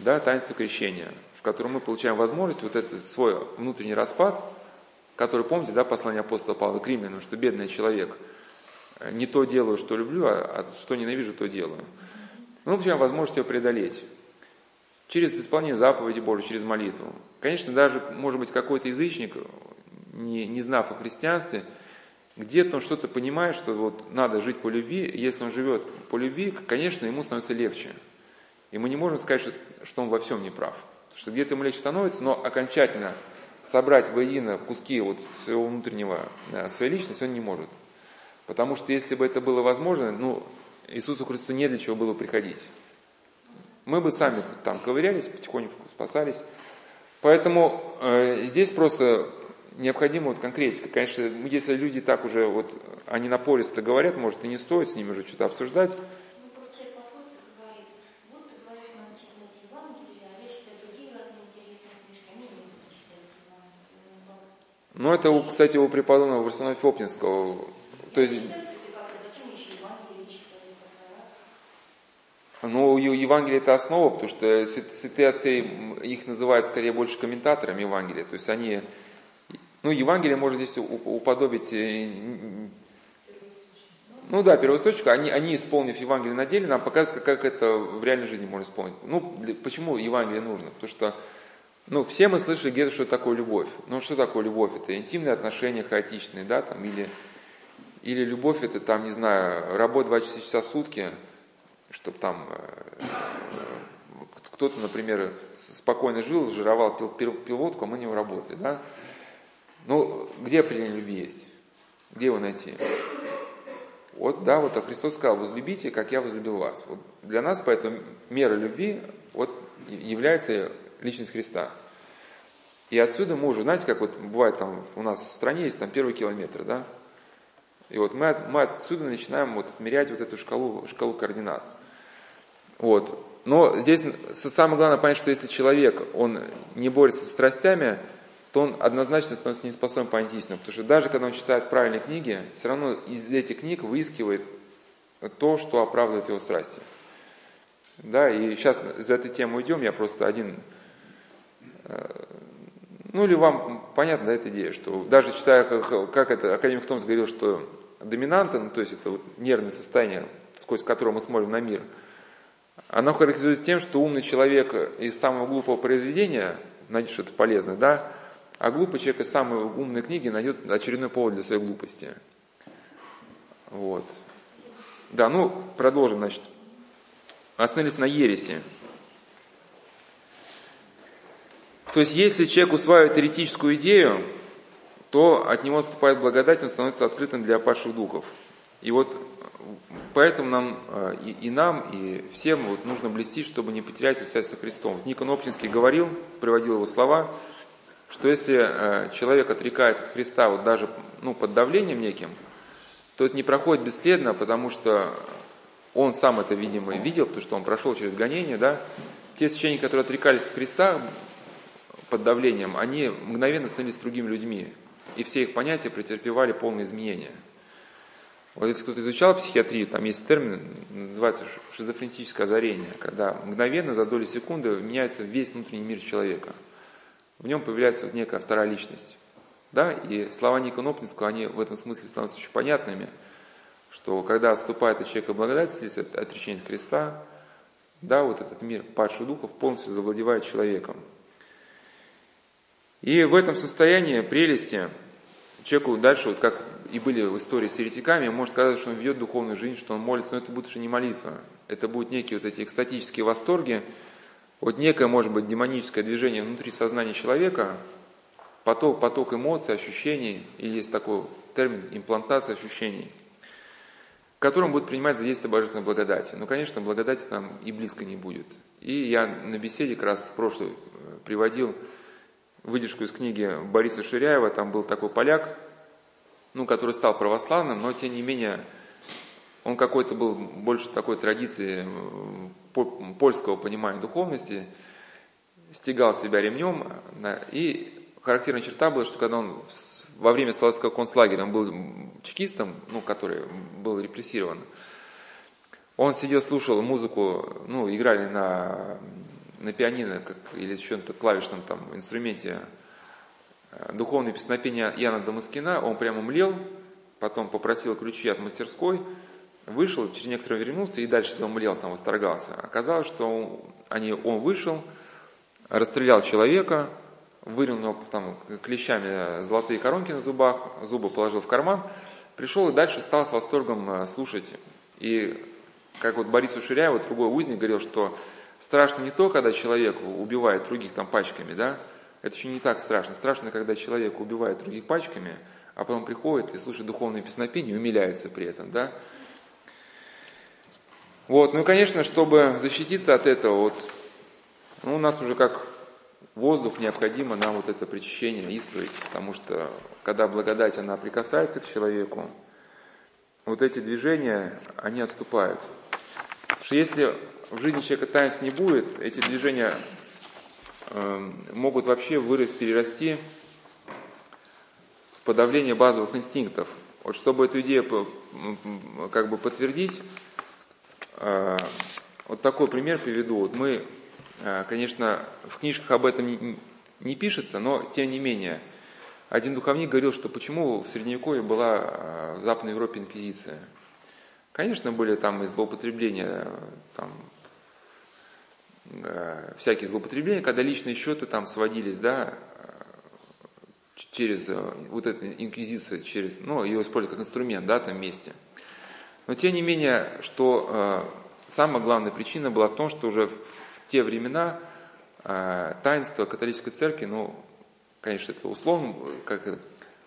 да, таинство крещения, в котором мы получаем возможность вот этот свой внутренний распад, который, помните, да, послание апостола Павла к римлянам, что бедный человек, не то делаю, что люблю, а, а что ненавижу, то делаю. Мы получаем возможность его преодолеть через исполнение заповеди Божьей, через молитву. Конечно, даже, может быть, какой-то язычник, не, не знав о христианстве, где-то он что-то понимает, что вот надо жить по любви, если он живет по любви, конечно, ему становится легче. И мы не можем сказать, что, что он во всем не прав. Потому что где-то ему легче становится, но окончательно собрать воедино куски вот своего внутреннего, своей личности он не может. Потому что если бы это было возможно, ну, Иисусу Христу не для чего было приходить. Мы бы сами там ковырялись, потихоньку спасались. Поэтому э, здесь просто необходима вот конкретика. Конечно, если люди так уже, вот, они напористо говорят, может и не стоит с ними уже что-то обсуждать. Ну, это, кстати, у преподобного Варсонофа Фопнинского. То есть, ну, Евангелие это основа, потому что святые отцы, их называют скорее больше комментаторами Евангелия. То есть они ну, Евангелие можно здесь уподобить, э, ну да, первоисточник, они, они исполнив Евангелие на деле, нам показывают, как это в реальной жизни можно исполнить. Ну, для, почему Евангелие нужно? Потому что, ну, все мы слышали где-то, что такое любовь. Ну, что такое любовь? Это интимные отношения хаотичные, да, там, или, или любовь, это там, не знаю, работа 24 часа в сутки, чтобы там э, э, кто-то, например, спокойно жил, жировал, пил, пил, пил водку, а мы не работали, да. Ну, где определение любви есть? Где его найти? Вот, да, вот а Христос сказал, возлюбите, как я возлюбил вас. Вот для нас поэтому мера любви вот, является личность Христа. И отсюда мы уже, знаете, как вот бывает там у нас в стране есть там первый километр, да? И вот мы, мы отсюда начинаем вот отмерять вот эту шкалу, шкалу координат. Вот. Но здесь самое главное понять, что если человек, он не борется с страстями, то он однозначно становится неспособен понять истину. Потому что даже когда он читает правильные книги, все равно из этих книг выискивает то, что оправдывает его страсти. Да, и сейчас за этой темы уйдем, я просто один... Э, ну или вам понятна да, эта идея, что даже читая, как, как это, академик Томс говорил, что доминанта, ну, то есть это вот нервное состояние, сквозь которое мы смотрим на мир, оно характеризуется тем, что умный человек из самого глупого произведения найдет что-то полезное, да, а глупый человек из самой умной книги найдет очередной повод для своей глупости. Вот. Да, ну, продолжим, значит. Остановились на ереси. То есть, если человек усваивает теоретическую идею, то от него отступает благодать, он становится открытым для падших духов. И вот поэтому нам э, и, и нам, и всем вот нужно блестить, чтобы не потерять связь со Христом. Никон Оптинский говорил, приводил его слова, что если э, человек отрекается от Христа вот даже ну, под давлением неким, то это не проходит бесследно, потому что он сам это, видимо, видел, потому что он прошел через гонение, да. Те священники, которые отрекались от Христа под давлением, они мгновенно становились другими людьми, и все их понятия претерпевали полное изменение. Вот если кто-то изучал психиатрию, там есть термин, называется шизофреническое озарение, когда мгновенно за доли секунды меняется весь внутренний мир человека – в нем появляется вот некая вторая личность. Да? И слова Ника Нопнинского, они в этом смысле становятся очень понятными. что когда отступает от человека благодать, вследствие отречения Христа, да, вот этот мир падших духов полностью завладевает человеком. И в этом состоянии прелести человеку дальше, вот как и были в истории с еретиками, может казаться, что он ведет духовную жизнь, что он молится, но это будет уже не молитва. Это будут некие вот эти экстатические восторги, вот некое, может быть, демоническое движение внутри сознания человека, поток, поток эмоций, ощущений, или есть такой термин имплантация ощущений, которым будет принимать задействие божественной благодати. Но, конечно, благодати там и близко не будет. И я на беседе как раз в прошлый э, приводил выдержку из книги Бориса Ширяева, там был такой поляк, ну, который стал православным, но тем не менее он какой-то был больше такой традиции польского понимания духовности, стегал себя ремнем, и характерная черта была, что когда он во время Соловецкого концлагеря, он был чекистом, ну, который был репрессирован, он сидел, слушал музыку, ну, играли на, на пианино как, или чем-то клавишном там инструменте э, духовное песнопение Яна Дамаскина, он прямо млел, потом попросил ключи от мастерской, вышел, через некоторое время вернулся и дальше он млел, там восторгался. Оказалось, что он, они, он вышел, расстрелял человека, него там клещами золотые коронки на зубах, зубы положил в карман, пришел и дальше стал с восторгом э, слушать. И как вот Борис Уширяев, вот другой узник, говорил, что страшно не то, когда человек убивает других там пачками, да, это еще не так страшно. Страшно, когда человек убивает других пачками, а потом приходит и слушает духовные песнопения и умиляется при этом, да. Вот, ну и, конечно, чтобы защититься от этого, вот, ну, у нас уже как воздух необходимо нам вот это причащение, исправить, потому что когда благодать, она прикасается к человеку, вот эти движения, они отступают. Потому что если в жизни человека таинств не будет, эти движения могут вообще вырасти, перерасти в подавление базовых инстинктов. Вот чтобы эту идею как бы подтвердить, э, вот такой пример приведу. Вот мы Э, конечно, в книжках об этом не, не пишется, но тем не менее, один духовник говорил, что почему в Средневековье была э, в Западной Европе инквизиция. Конечно, были там и злоупотребления, там, э, всякие злоупотребления, когда личные счеты там сводились, да, через вот эту инквизицию, через, ну, ее используют как инструмент, да, там вместе. Но тем не менее, что самая главная причина была в том, что уже те времена э, таинство католической церкви, ну, конечно, это условно, как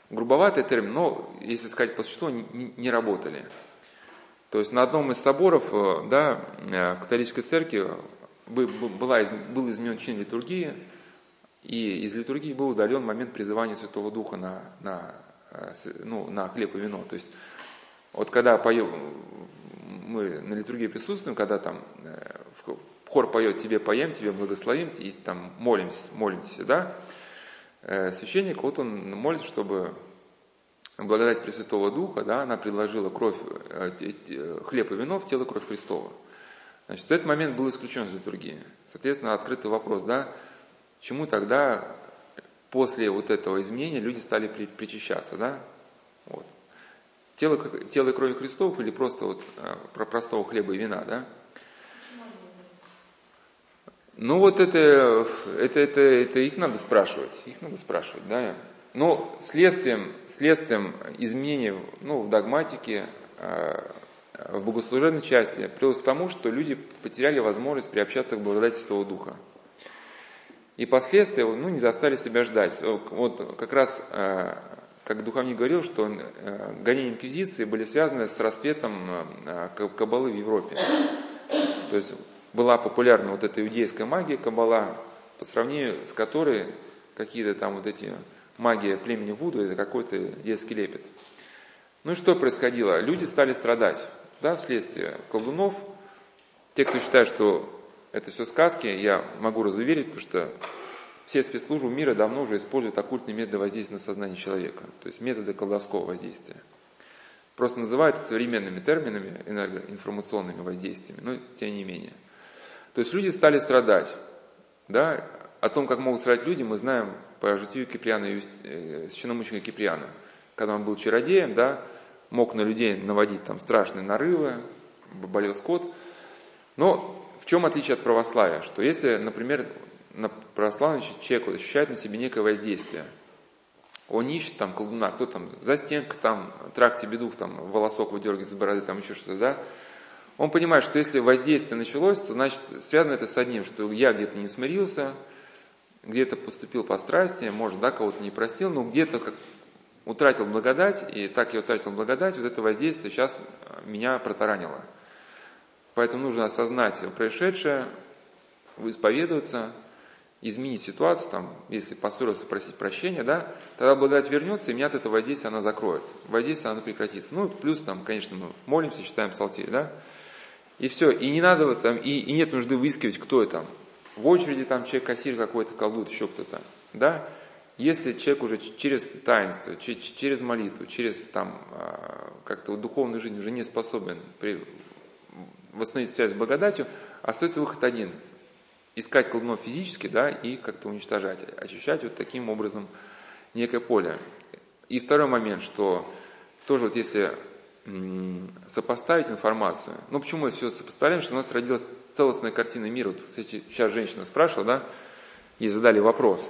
грубоватый термин, но, если сказать по существу, не, не работали. То есть на одном из соборов э, да, э, в католической церкви была, был изменен чин литургии, и из литургии был удален момент призывания Святого Духа на, на, ну, на хлеб и вино. То есть вот когда поем, мы на литургии присутствуем, когда там хор поет «Тебе поем, Тебе благословим», и там молимся, молимся, да, э, священник, вот он молится, чтобы благодать Пресвятого Духа, да, она предложила кровь, э, хлеб и вино в тело кровь Христова. Значит, в этот момент был исключен из литургии. Соответственно, открытый вопрос, да, чему тогда после вот этого изменения люди стали причащаться, да? Вот. Тело, тело и крови Христов или просто вот э, про простого хлеба и вина, да? Ну вот это, это, это, это их надо спрашивать, их надо спрашивать, да. Но следствием, следствием изменений ну, в догматике, а, в богослужебной части привелось к тому, что люди потеряли возможность приобщаться к благодати Святого Духа. И последствия ну, не заставили себя ждать. Вот как раз, а, как духовник говорил, что гонения инквизиции были связаны с расцветом кабалы в Европе. То есть была популярна вот эта иудейская магия, кабала, по сравнению с которой какие-то там вот эти магия племени Вуду, это какой-то детский лепет. Ну и что происходило? Люди стали страдать, да, вследствие колдунов. Те, кто считает, что это все сказки, я могу разуверить, потому что все спецслужбы мира давно уже используют оккультные методы воздействия на сознание человека, то есть методы колдовского воздействия. Просто называются современными терминами, энергоинформационными воздействиями, но тем не менее. То есть люди стали страдать. Да? О том, как могут страдать люди, мы знаем по житию Киприана, э, священномученика Киприана. Когда он был чародеем, да, мог на людей наводить там страшные нарывы, болел скот. Но в чем отличие от православия? Что если, например, на православный человек ощущает на себе некое воздействие, он ищет там колдуна, кто там за стенкой, там, тракте бедух, там, волосок выдергивает с бороды, там еще что-то, да, он понимает, что если воздействие началось, то значит связано это с одним, что я где-то не смирился, где-то поступил по страсти, может, да, кого-то не простил, но где-то как утратил благодать, и так я утратил благодать, вот это воздействие сейчас меня протаранило. Поэтому нужно осознать происшедшее, исповедоваться, изменить ситуацию, там, если поссорился, просить прощения, да, тогда благодать вернется, и меня от этого воздействия она закроет. Воздействие оно прекратится. Ну, плюс там, конечно, мы молимся, читаем псалтирь, да, и все. И не надо там, и, и нет нужды выискивать, кто это. В очереди там человек кассир какой-то колдует, еще кто-то, да. Если человек уже через таинство, через молитву, через там а, как-то духовную жизнь уже не способен при, восстановить связь с благодатью, остается выход один – искать колдунов физически, да, и как-то уничтожать, очищать вот таким образом некое поле. И второй момент, что тоже вот если сопоставить информацию, ну почему мы все сопоставляем, что у нас родилась целостная картина мира. Вот сейчас женщина спрашивала, да, и задали вопрос,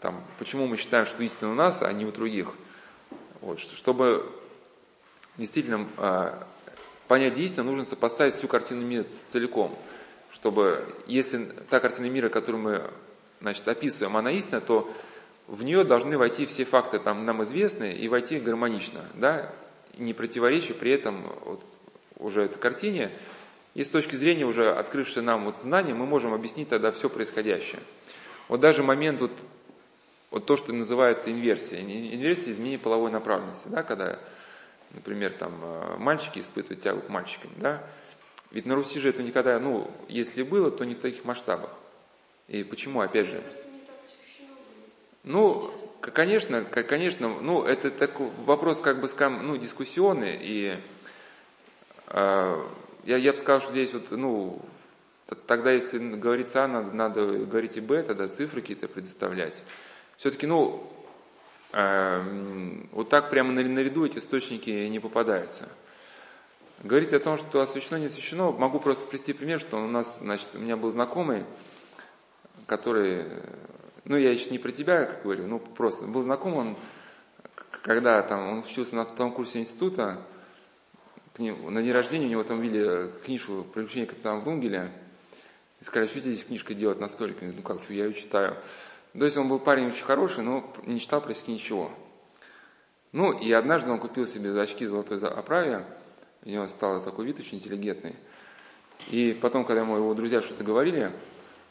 там, почему мы считаем, что истина у нас, а не у других. Вот, чтобы действительно а, понять истину, нужно сопоставить всю картину мира целиком чтобы, если та картина мира, которую мы значит, описываем, она истина, то в нее должны войти все факты там, нам известные и войти гармонично, да, не противоречия при этом вот, уже этой картине. И с точки зрения уже открывшей нам вот знания, мы можем объяснить тогда все происходящее. Вот даже момент, вот, вот то, что называется инверсия, инверсия изменения половой направленности, да, когда, например, там, э, мальчики испытывают тягу к мальчикам, да, ведь на Руси же это никогда, ну, если было, то не в таких масштабах. И почему, опять же? Ну, конечно, конечно, ну, это такой вопрос как бы, ну, дискуссионный, и э, я, я бы сказал, что здесь вот, ну, тогда, если говорится А, надо, надо говорить и Б, тогда цифры какие-то предоставлять. Все-таки, ну, э, вот так прямо наряду эти источники не попадаются. Говорить о том, что освящено, не освящено, могу просто привести пример, что у нас, значит, у меня был знакомый, который, ну я еще не про тебя, как говорю, ну просто был знаком, он, когда там, он учился на втором курсе института, к нему, на день рождения у него там видели книжку «Приключения капитана Врунгеля», и сказали, что здесь книжка делать на столике? Ну как, что, я ее читаю. То есть он был парень очень хороший, но не читал практически ничего. Ну и однажды он купил себе за очки золотой оправе, у него стал такой вид очень интеллигентный. И потом, когда ему его друзья что-то говорили,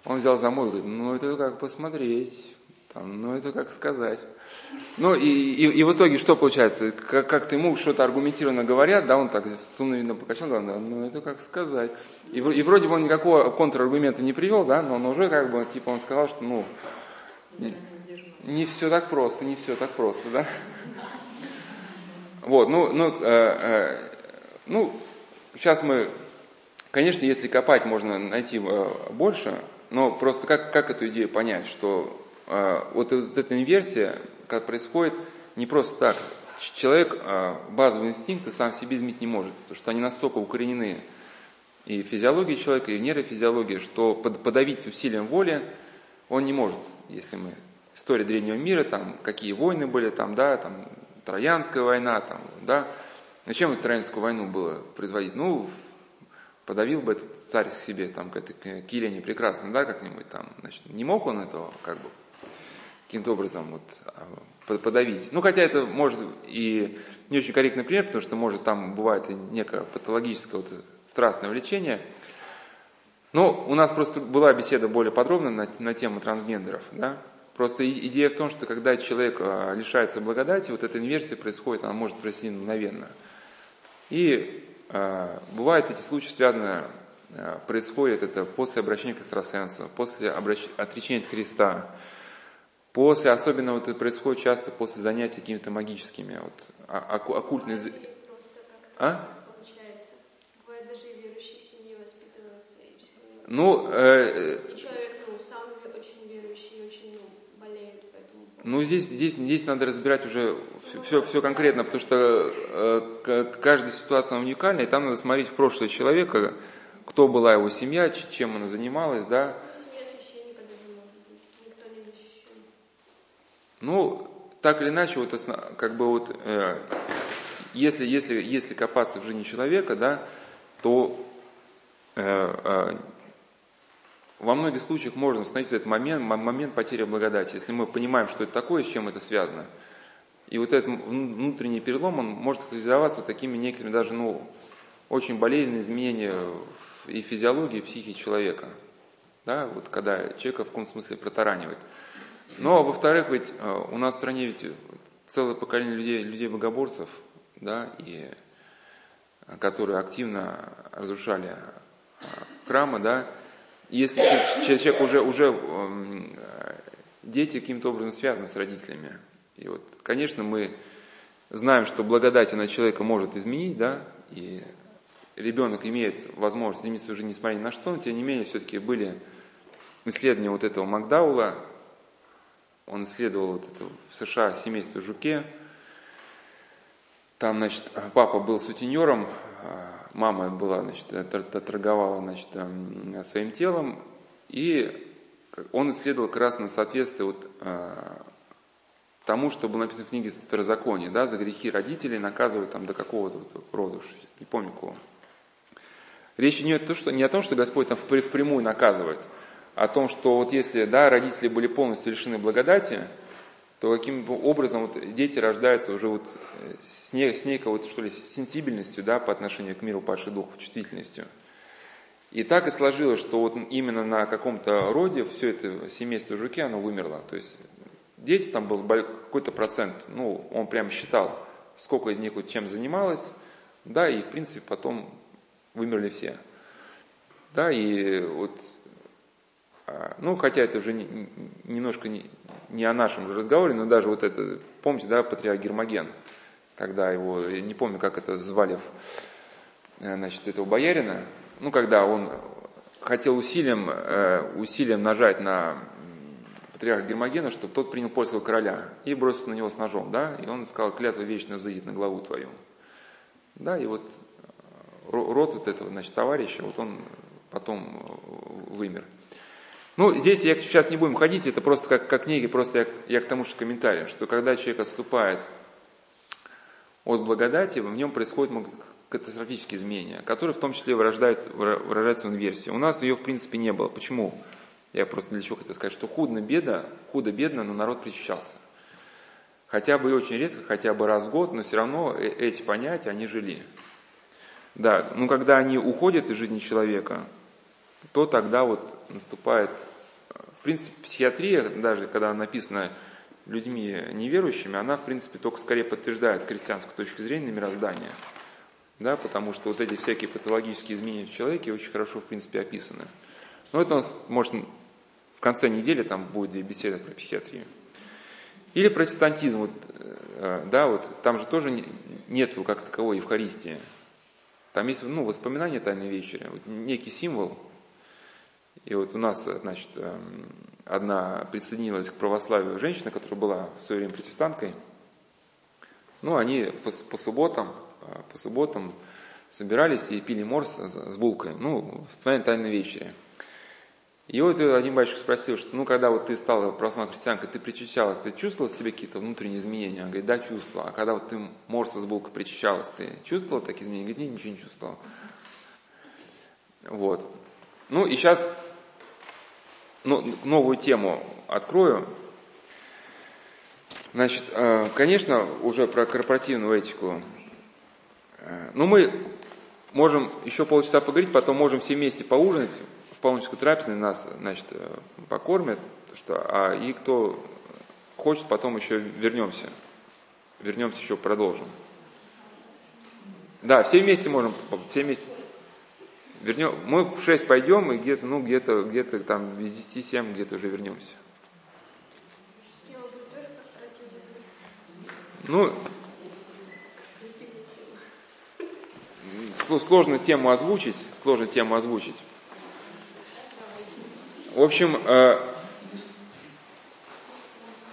он взял за мой и говорит, ну это как посмотреть, там, ну это как сказать. Ну и, и, и в итоге что получается? Как, как-то ему что-то аргументированно говорят, да, он так сумно видно покачал, да, ну это как сказать. И, и вроде бы он никакого контраргумента не привел, да, но он уже как бы, типа он сказал, что ну, не, все так просто, не все так просто, да. Вот, ну, ну, э, э, ну, сейчас мы, конечно, если копать, можно найти э, больше, но просто как, как эту идею понять, что э, вот, вот эта инверсия, как происходит, не просто так. Человек э, базовые инстинкты сам себе изменить не может, потому что они настолько укоренены и в физиологии человека, и в нейрофизиологии, что под, подавить усилием воли он не может, если мы история древнего мира, там, какие войны были, там, да, там, Троянская война, там, да, Зачем эту Троянскую войну было производить? Ну, подавил бы этот царь себе, там, к этой к Килене прекрасно, да, как-нибудь там, значит, не мог он этого, как бы, каким-то образом вот а, подавить. Ну, хотя это может и не очень корректный пример, потому что, может, там бывает и некое патологическое вот страстное влечение. Но у нас просто была беседа более подробная на, на тему трансгендеров, да. Просто идея в том, что когда человек а, лишается благодати, вот эта инверсия происходит, она может произойти мгновенно – и э, бывают эти случаи связаны, э, происходит это после обращения к экстрасенсу, после обращ... отречения от Христа, после, особенно вот это происходит часто после занятий какими-то магическими, вот, а, оккультные... А? Ну, э, и человек, ну, сам очень верующий, очень ну, болеет, поэтому... Ну, здесь, здесь, здесь надо разбирать уже все, все конкретно, потому что э, каждая ситуация уникальна, и там надо смотреть в прошлое человека, кто была его семья, чем она занималась, да. Защищен. Ну, так или иначе, вот, как бы вот, э, если, если, если копаться в жизни человека, да, то э, э, во многих случаях можно установить этот момент, момент потери благодати, если мы понимаем, что это такое, с чем это связано. И вот этот внутренний перелом, он может характеризоваться такими некоторыми даже, ну, очень болезненными изменениями и физиологии, и психики человека. Да, вот когда человека в каком смысле протаранивает. Но, во-вторых, ведь э, у нас в стране ведь целое поколение людей, людей богоборцев, да, и которые активно разрушали э, храмы, да, если человек уже, уже эм, дети каким-то образом связаны с родителями. И вот, конечно, мы знаем, что благодать она человека может изменить, да, и ребенок имеет возможность изменить свою жизнь, несмотря ни на что, но тем не менее все-таки были исследования вот этого Макдаула, он исследовал вот это в США семейство Жуке, там, значит, папа был сутенером, а мама была, значит, торговала, значит, эм, своим телом, и он исследовал как раз на соответствие вот, а, тому, что было написано в книге Второзакония, да, за грехи родителей наказывают там до какого-то вот рода, не помню кого. Речь не, то, что, не о том, что Господь там впрямую наказывает, а о том, что вот если да, родители были полностью лишены благодати, то каким образом вот дети рождаются уже вот с, не, с некой вот, что ли, сенсибельностью да, по отношению к миру падших духов, чувствительностью. И так и сложилось, что вот именно на каком-то роде все это семейство жуки, оно вымерло. То есть дети там был какой-то процент, ну, он прям считал, сколько из них вот чем занималось, да, и в принципе потом вымерли все. Да, и вот, ну, хотя это уже не, немножко не, не о нашем разговоре, но даже вот это, помните, да, патриарх Гермоген, когда его, я не помню, как это звали, э, значит, этого боярина, ну, когда он хотел усилием, э, усилием нажать на патриарха Гермогена, чтобы тот принял польского короля и бросился на него с ножом, да, и он сказал, клятва вечно взыдет на главу твою. Да, и вот род вот этого, значит, товарища, вот он потом вымер. Ну, здесь я сейчас не будем ходить, это просто как, как книги, просто я, я к тому же комментарию, что когда человек отступает от благодати, в нем происходят катастрофические изменения, которые в том числе выражаются, выражаются в инверсии. У нас ее в принципе не было. Почему? Я просто для чего хотел сказать, что худо-бедно, худо-бедно, но народ причащался. Хотя бы и очень редко, хотя бы раз в год, но все равно э, эти понятия, они жили. Да, ну когда они уходят из жизни человека, то тогда вот наступает, в принципе, психиатрия, даже когда написана людьми неверующими, она, в принципе, только скорее подтверждает христианскую точку зрения на мироздание. Да, потому что вот эти всякие патологические изменения в человеке очень хорошо, в принципе, описаны. Но это у нас, может, в конце недели там будет две беседы про психиатрию. Или протестантизм, вот, э, да, вот там же тоже нету как таковой Евхаристии. Там есть ну, воспоминания Тайной Вечери, вот некий символ, и вот у нас, значит, эм, одна присоединилась к православию женщина, которая была в свое время протестанткой. Ну, они по, по субботам, э, по субботам собирались и пили морс с булкой, ну, в тайной вечери. И вот один батюшка спросил, что ну когда вот ты стала православной христианкой, ты причащалась, ты чувствовала в себе какие-то внутренние изменения? Он говорит, да, чувствовала. А когда вот ты морса с булкой причащалась, ты чувствовала такие изменения? Говорит, нет, ничего не чувствовала. Вот. Ну и сейчас ну, новую тему открою. Значит, э, конечно, уже про корпоративную этику. Э, ну, мы можем еще полчаса поговорить, потом можем все вместе поужинать. В паломнической трапезной нас, значит, э, покормят. Что, а и кто хочет, потом еще вернемся. Вернемся, еще продолжим. Да, все вместе можем, все вместе. Вернем, мы в 6 пойдем и где-то, ну, где-то, где-то там без 10-7 где-то уже вернемся. Ну, сложно тему озвучить, сложно тему озвучить. В общем, э,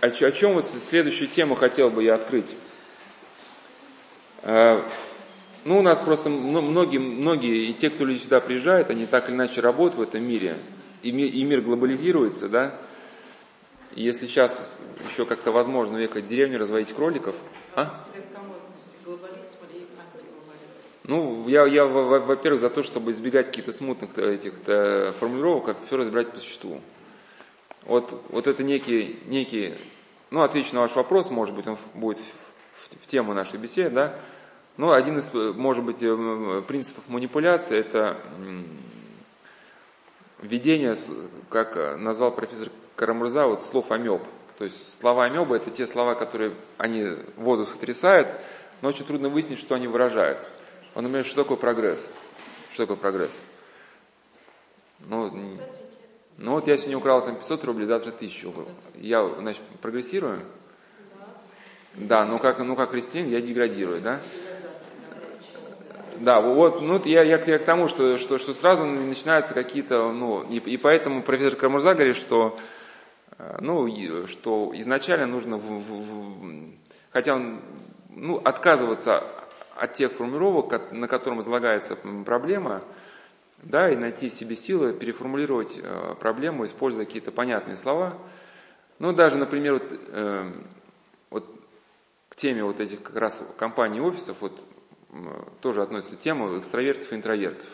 о, чем вот следующую тему хотел бы я открыть? Э, ну, у нас просто многие, многие, и те, кто люди сюда приезжают, они так или иначе работают в этом мире, и мир, и мир глобализируется, да. Если сейчас еще как-то возможно уехать в деревню, разводить кроликов, а? Ну, я, я во-первых, за то, чтобы избегать каких-то смутных этих формулировок, как все разбирать по существу. Вот, вот это некий, некий, ну, отвечу на ваш вопрос, может быть, он будет в, в, в тему нашей беседы, да. Ну, один из, может быть, э, принципов манипуляции – это введение, как назвал профессор Карамурза, вот слов амеб. То есть слова амебы – это те слова, которые они воду сотрясают, но очень трудно выяснить, что они выражают. Он, например, что такое прогресс? Что такое прогресс? Ну, ну вот я сегодня украл там 500 рублей, завтра 1000 украл. Я, значит, прогрессирую? Да, ну как, ну как христиан я деградирую, да? Да, вот, ну я, я, я к тому, что, что, что сразу начинаются какие-то, ну, и, и поэтому профессор Кармурза говорит, что, э, ну, что изначально нужно, в, в, в, хотя он, ну, отказываться от тех формулировок, на котором излагается проблема, да, и найти в себе силы переформулировать э, проблему, используя какие-то понятные слова. Ну, даже, например, вот, э, вот к теме вот этих как раз компаний офисов, вот тоже относится тема экстравертов и интровертов.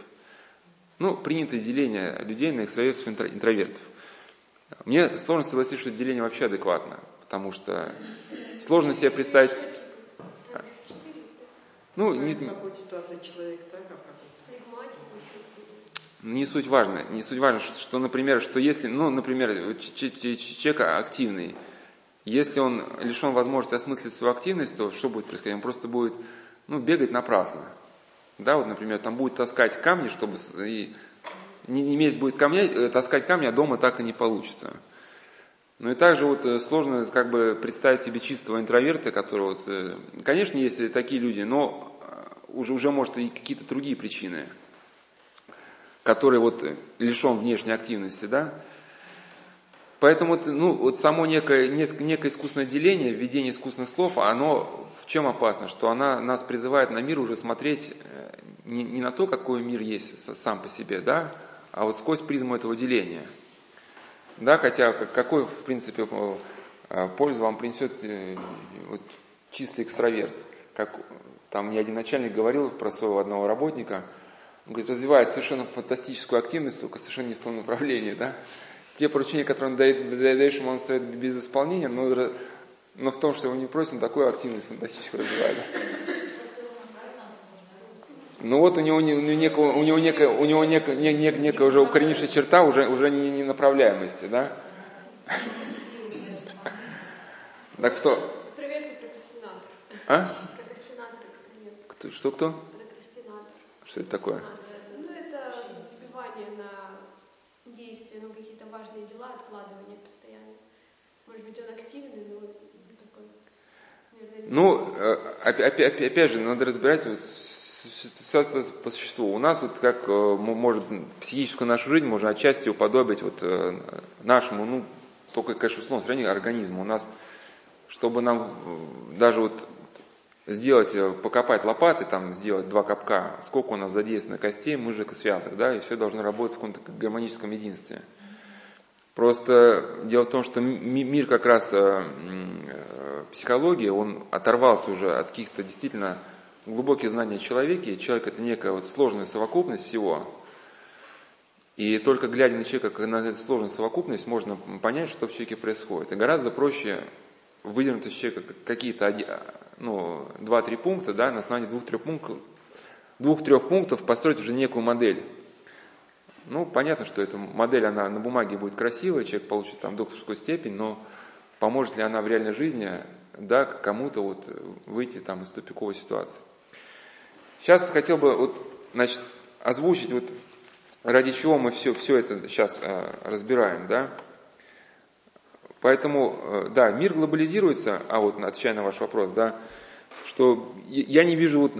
Ну, принято деление людей на экстравертов и интровертов. Мне сложно согласиться, что деление вообще адекватно, потому что сложно себе представить... Ну, не... А не суть важно, не суть важно, что, что, например, что если, ну, например, человек активный, если он лишен возможности осмыслить свою активность, то что будет происходить? Он просто будет, ну, бегать напрасно. Да, вот, например, там будет таскать камни, чтобы и не, не месяц будет камней, э, таскать камни, а дома так и не получится. Ну и также вот э, сложно как бы представить себе чистого интроверта, который вот, э, конечно, есть такие люди, но уже, уже может и какие-то другие причины который вот лишен внешней активности, да. Поэтому ну, вот само некое, некое искусственное деление, введение искусственных слов, оно в чем опасно? Что она нас призывает на мир уже смотреть э, не, не на то, какой мир есть сам по себе, да, а вот сквозь призму этого деления. Да, хотя какой, в принципе, э, пользу вам принесет э, вот, чистый экстраверт. Как там мне один начальник говорил про своего одного работника – он говорит, развивает совершенно фантастическую активность, только совершенно не в том направлении, да. Те поручения, которые он дает, даешь ему, он стоит без исполнения, но, но в том, что его не просит, он такую активность фантастическую развивает. Ну вот у него, у него, некого, у него, некая, у него некая, некая, некая уже укоренившая черта уже, уже не, не направляемости, да? Так что? А? Кто, что кто? Прокрастинатор. Что это такое? действия, ну, какие-то важные дела, откладывание постоянно. Может быть, он активный, но такой... Ну, э, опять, же, надо разбирать вот ситуацию по существу. У нас вот как э, может психическую нашу жизнь можно отчасти уподобить вот э, нашему, ну, только, конечно, условно сравнению организму. У нас, чтобы нам даже вот сделать, покопать лопаты, там, сделать два копка, сколько у нас задействовано костей, мышек и связок, да, и все должно работать в каком-то гармоническом единстве. Просто дело в том, что мир как раз э, э, психологии, он оторвался уже от каких-то действительно глубоких знаний о человеке. Человек это некая вот сложная совокупность всего. И только глядя на человека, как на эту сложную совокупность, можно понять, что в человеке происходит. И гораздо проще выдернуть из человека какие-то ну, два-три пункта, да, на основании двух-трех пунктов, двух-трех пунктов построить уже некую модель. Ну, понятно, что эта модель, она на бумаге будет красивая, человек получит там докторскую степень, но поможет ли она в реальной жизни, да, кому-то вот выйти там из тупиковой ситуации. Сейчас вот хотел бы вот, значит, озвучить вот ради чего мы все, все это сейчас э, разбираем, да. Поэтому, э, да, мир глобализируется, а вот отвечая на ваш вопрос, да, что я не вижу вот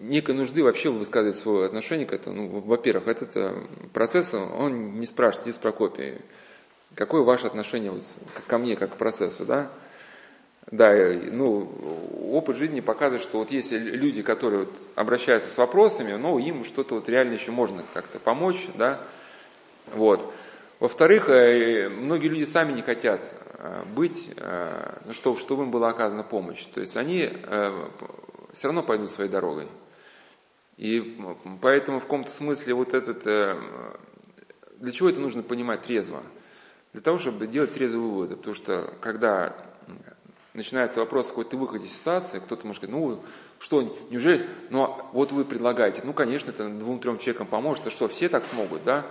некой нужды вообще высказывать свое отношение к этому. Ну, во-первых, этот э, процесс, он не спрашивает из Прокопия, какое ваше отношение вот ко мне, как к процессу, да? Да, ну, опыт жизни показывает, что вот есть люди, которые вот обращаются с вопросами, но им что-то вот реально еще можно как-то помочь, да, вот. Во-вторых, э, многие люди сами не хотят э, быть, э, чтобы, чтобы им была оказана помощь. То есть они все равно пойдут своей дорогой. И поэтому в каком-то смысле вот этот... Для чего это нужно понимать трезво? Для того, чтобы делать трезвые выводы. Потому что когда начинается вопрос какой-то выходе из ситуации, кто-то может сказать, ну что, неужели, ну вот вы предлагаете, ну конечно, это двум-трем человекам поможет, а что, все так смогут, да?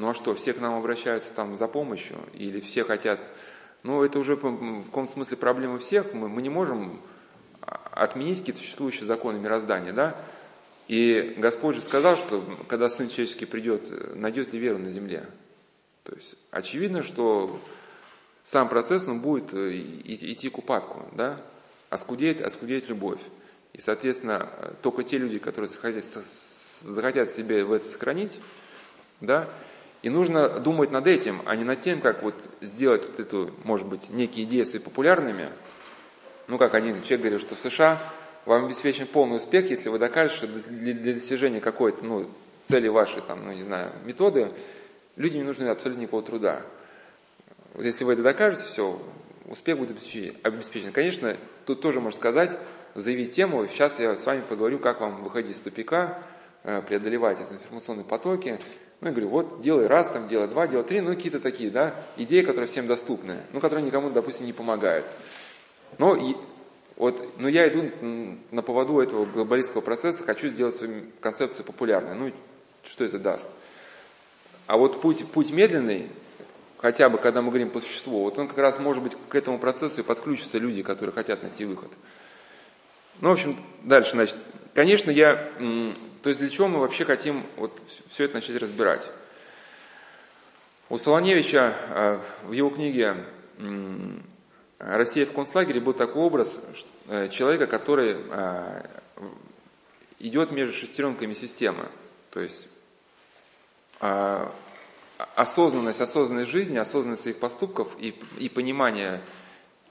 Ну а что, все к нам обращаются там за помощью, или все хотят, ну это уже в каком-то смысле проблема всех, мы, мы не можем отменить какие-то существующие законы мироздания, да? И Господь же сказал, что когда Сын Человеческий придет, найдет ли веру на земле? То есть очевидно, что сам процесс он будет э, идти к упадку, да? Оскудеет, оскудеет любовь. И, соответственно, только те люди, которые захотят, захотят себе в это сохранить, да, и нужно думать над этим, а не над тем, как вот сделать вот эту, может быть, некие свои популярными. Ну, как один человек говорил, что в США вам обеспечен полный успех, если вы докажете, что для, для достижения какой-то ну, цели вашей, там, ну, не знаю, методы, людям не нужно абсолютно никакого труда. Вот если вы это докажете, все, успех будет обеспечен. Конечно, тут тоже можно сказать, заявить тему, сейчас я с вами поговорю, как вам выходить из тупика, э, преодолевать эти информационные потоки, ну, я говорю, вот делай раз, там, делай два, делай три, ну, какие-то такие, да, идеи, которые всем доступны, ну, которые никому, допустим, не помогают. Но, и, вот, но я иду на поводу этого глобалистского процесса, хочу сделать свою концепцию популярной. Ну, что это даст? А вот путь, путь медленный, хотя бы когда мы говорим по существу, вот он как раз может быть к этому процессу и подключатся люди, которые хотят найти выход. Ну, в общем, дальше, значит, конечно, я то есть для чего мы вообще хотим вот все это начать разбирать? У Солоневича э, в его книге «Россия в концлагере» был такой образ э, человека, который э, идет между шестеренками системы. То есть осознанность, осознанность жизни, осознанность своих поступков и, и понимание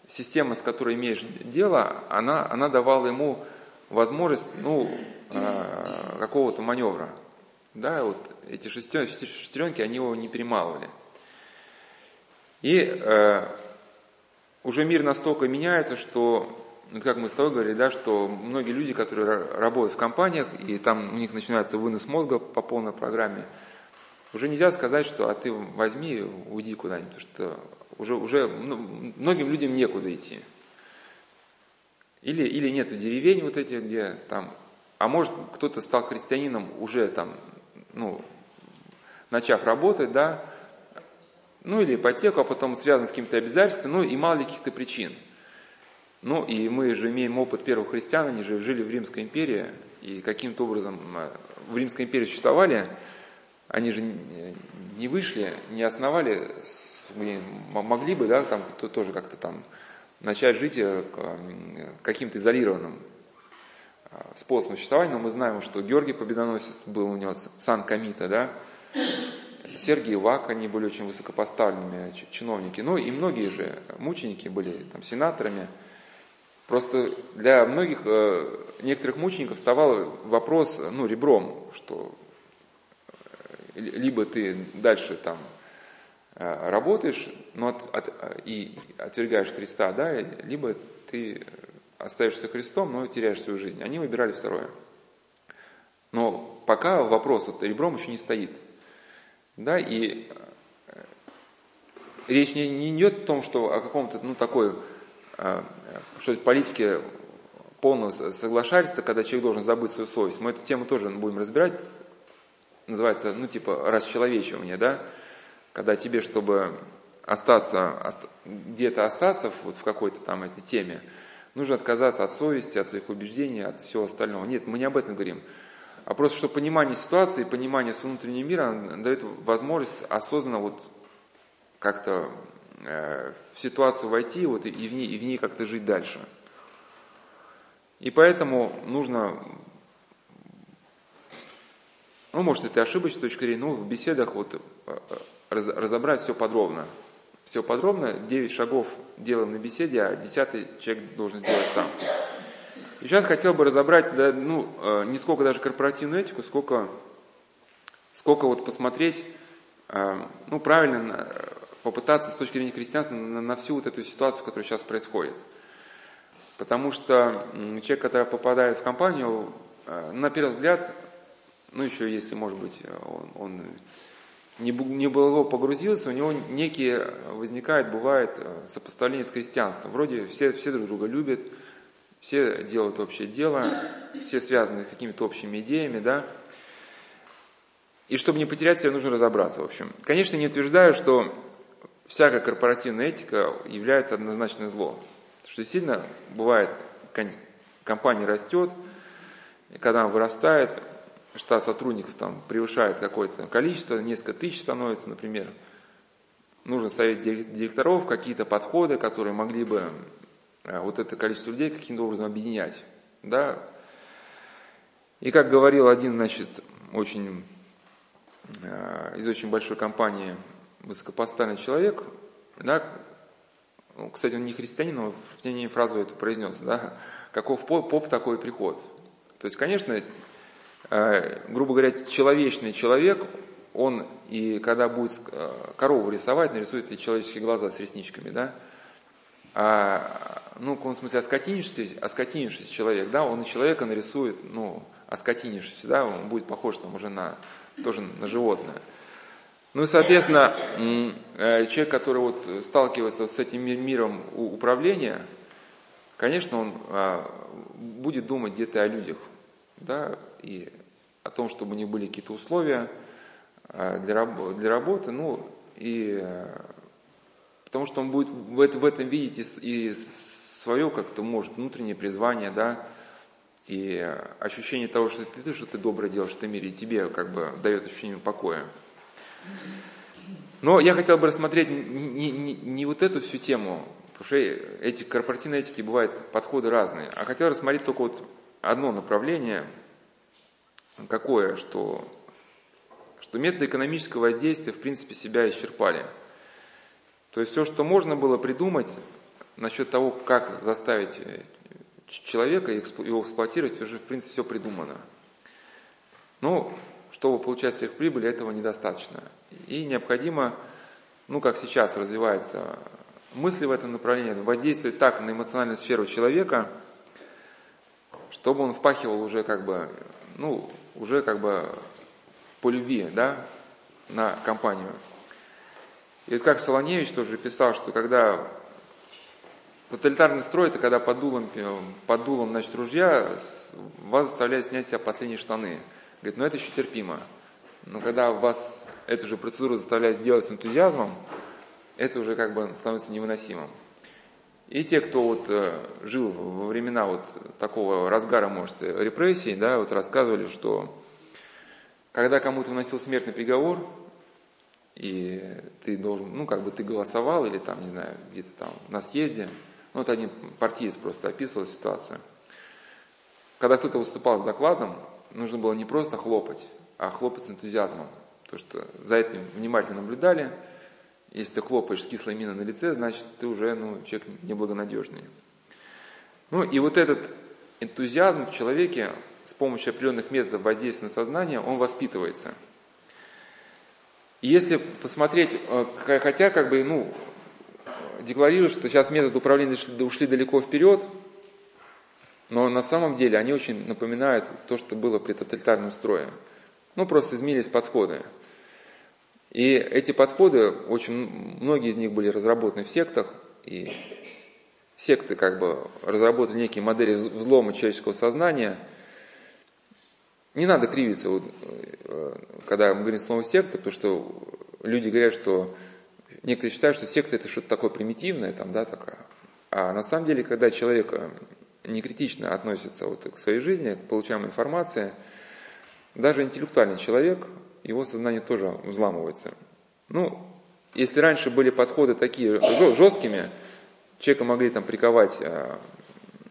системы, с которой имеешь дело, она, она давала ему возможность, ну, э, какого-то маневра. Да, вот эти шестеренки, они его не перемалывали. И э, уже мир настолько меняется, что, вот как мы с тобой говорили, да, что многие люди, которые работают в компаниях, и там у них начинается вынос мозга по полной программе, уже нельзя сказать, что а ты возьми, уйди куда-нибудь, потому что уже, уже ну, многим людям некуда идти. Или, или нету деревень вот этих, где там, а может кто-то стал христианином уже там, ну, начав работать, да, ну или ипотеку, а потом связан с какими-то обязательствами, ну и мало ли каких-то причин. Ну и мы же имеем опыт первых христиан, они же жили в Римской империи, и каким-то образом э, в Римской империи существовали, они же не вышли, не основали, могли бы, да, там тоже как-то там начать жить э, каким-то изолированным э, способом существования, но мы знаем, что Георгий Победоносец был у него сан Камита, да, Сергий Вак, они были очень высокопоставленными чиновники, ну и многие же мученики были там сенаторами. Просто для многих, э, некоторых мучеников вставал вопрос, ну, ребром, что либо ты дальше там Э, работаешь но от, от, и отвергаешь Христа, да, либо ты остаешься Христом, но теряешь свою жизнь. Они выбирали второе. Но пока вопрос вот ребром еще не стоит. Да, и э, речь не, не идет о том, что о каком-то, ну, такой, э, что политике полного соглашательства, когда человек должен забыть свою совесть. Мы эту тему тоже будем разбирать. Называется, ну, типа, расчеловечивание, да когда тебе, чтобы остаться, где-то остаться вот в какой-то там этой теме, нужно отказаться от совести, от своих убеждений, от всего остального. Нет, мы не об этом говорим. А просто, что понимание ситуации, понимание своего внутреннего мира дает возможность осознанно вот как-то э, в ситуацию войти вот, и, в ней, и в ней как-то жить дальше. И поэтому нужно, ну, может, это ошибочная точка зрения, но в беседах вот э, разобрать все подробно. все подробно. Девять шагов делаем на беседе, а десятый человек должен сделать сам. И сейчас хотел бы разобрать, да, ну, э, не сколько даже корпоративную этику, сколько, сколько вот посмотреть, э, ну, правильно попытаться с точки зрения христианства на, на всю вот эту ситуацию, которая сейчас происходит. Потому что человек, который попадает в компанию, э, на первый взгляд, ну еще если, может быть, он, он не, не было погрузился, у него некие возникают, бывает, э, сопоставления с христианством. Вроде все, все друг друга любят, все делают общее дело, все связаны какими-то общими идеями, да. И чтобы не потерять себя, нужно разобраться, в общем. Конечно, не утверждаю, что всякая корпоративная этика является однозначно зло. Потому что действительно бывает, компания растет, и когда она вырастает, штат сотрудников там превышает какое-то количество, несколько тысяч становится, например. Нужно совет директоров, какие-то подходы, которые могли бы э, вот это количество людей каким-то образом объединять. Да? И как говорил один, значит, очень, э, из очень большой компании высокопоставленный человек, да, ну, кстати, он не христианин, но в течение фразу эту произнес, да, каков поп, поп такой приход. То есть, конечно, грубо говоря, человечный человек, он и когда будет э, корову рисовать, нарисует и человеческие глаза с ресничками, да, а, ну, в смысле, оскотинившийся, оскотинившийся человек, да, он и человека нарисует, ну, оскотинившийся, да, он будет похож там уже на, тоже на животное. Ну и, соответственно, э, человек, который вот сталкивается с этим миром управления, конечно, он а, будет думать где-то о людях, да, и о том, чтобы них были какие-то условия а, для, для работы, ну, и э, потому что он будет в, это, в этом видеть и, и свое как-то, может, внутреннее призвание, да, и ощущение того, что ты, что ты доброе делаешь в этом мире, и тебе как бы дает ощущение покоя. Но я хотел бы рассмотреть не, не, не вот эту всю тему, потому что эти корпоративные этики бывают подходы разные, а хотел рассмотреть только вот одно направление, какое, что, что методы экономического воздействия в принципе себя исчерпали. То есть все, что можно было придумать насчет того, как заставить человека его эксплуатировать, уже в принципе все придумано. Ну, чтобы получать сверхприбыль, этого недостаточно. И необходимо, ну как сейчас развивается мысли в этом направлении, воздействовать так на эмоциональную сферу человека, чтобы он впахивал уже как бы, ну, уже как бы по любви, да, на компанию. И вот как Солоневич тоже писал, что когда тоталитарный строй, это когда под дулом, под дулом значит, ружья вас заставляют снять с себя последние штаны – Говорит, ну это еще терпимо. Но когда вас эту же процедуру заставляют сделать с энтузиазмом, это уже как бы становится невыносимым. И те, кто вот э, жил во времена вот такого разгара, может, репрессий, да, вот рассказывали, что когда кому-то выносил смертный приговор, и ты должен, ну, как бы ты голосовал, или там, не знаю, где-то там на съезде, ну, вот один партиец просто описывал ситуацию. Когда кто-то выступал с докладом, нужно было не просто хлопать, а хлопать с энтузиазмом. Потому что за этим внимательно наблюдали. Если ты хлопаешь с кислой миной на лице, значит ты уже ну, человек неблагонадежный. Ну и вот этот энтузиазм в человеке с помощью определенных методов воздействия на сознание, он воспитывается. И если посмотреть, э, хотя как бы, ну, декларируют, что сейчас методы управления ушли далеко вперед, но на самом деле они очень напоминают то, что было при тоталитарном строе. Ну, просто изменились подходы. И эти подходы, очень многие из них были разработаны в сектах, и секты как бы разработали некие модели взлома человеческого сознания. Не надо кривиться, вот, э, когда мы говорим слово секта, потому что люди говорят, что некоторые считают, что секта это что-то такое примитивное, там, да, такое. А на самом деле, когда человек не критично относится вот к своей жизни, к получаемой информации, даже интеллектуальный человек, его сознание тоже взламывается. Ну, если раньше были подходы такие жесткими, человека могли там приковать э,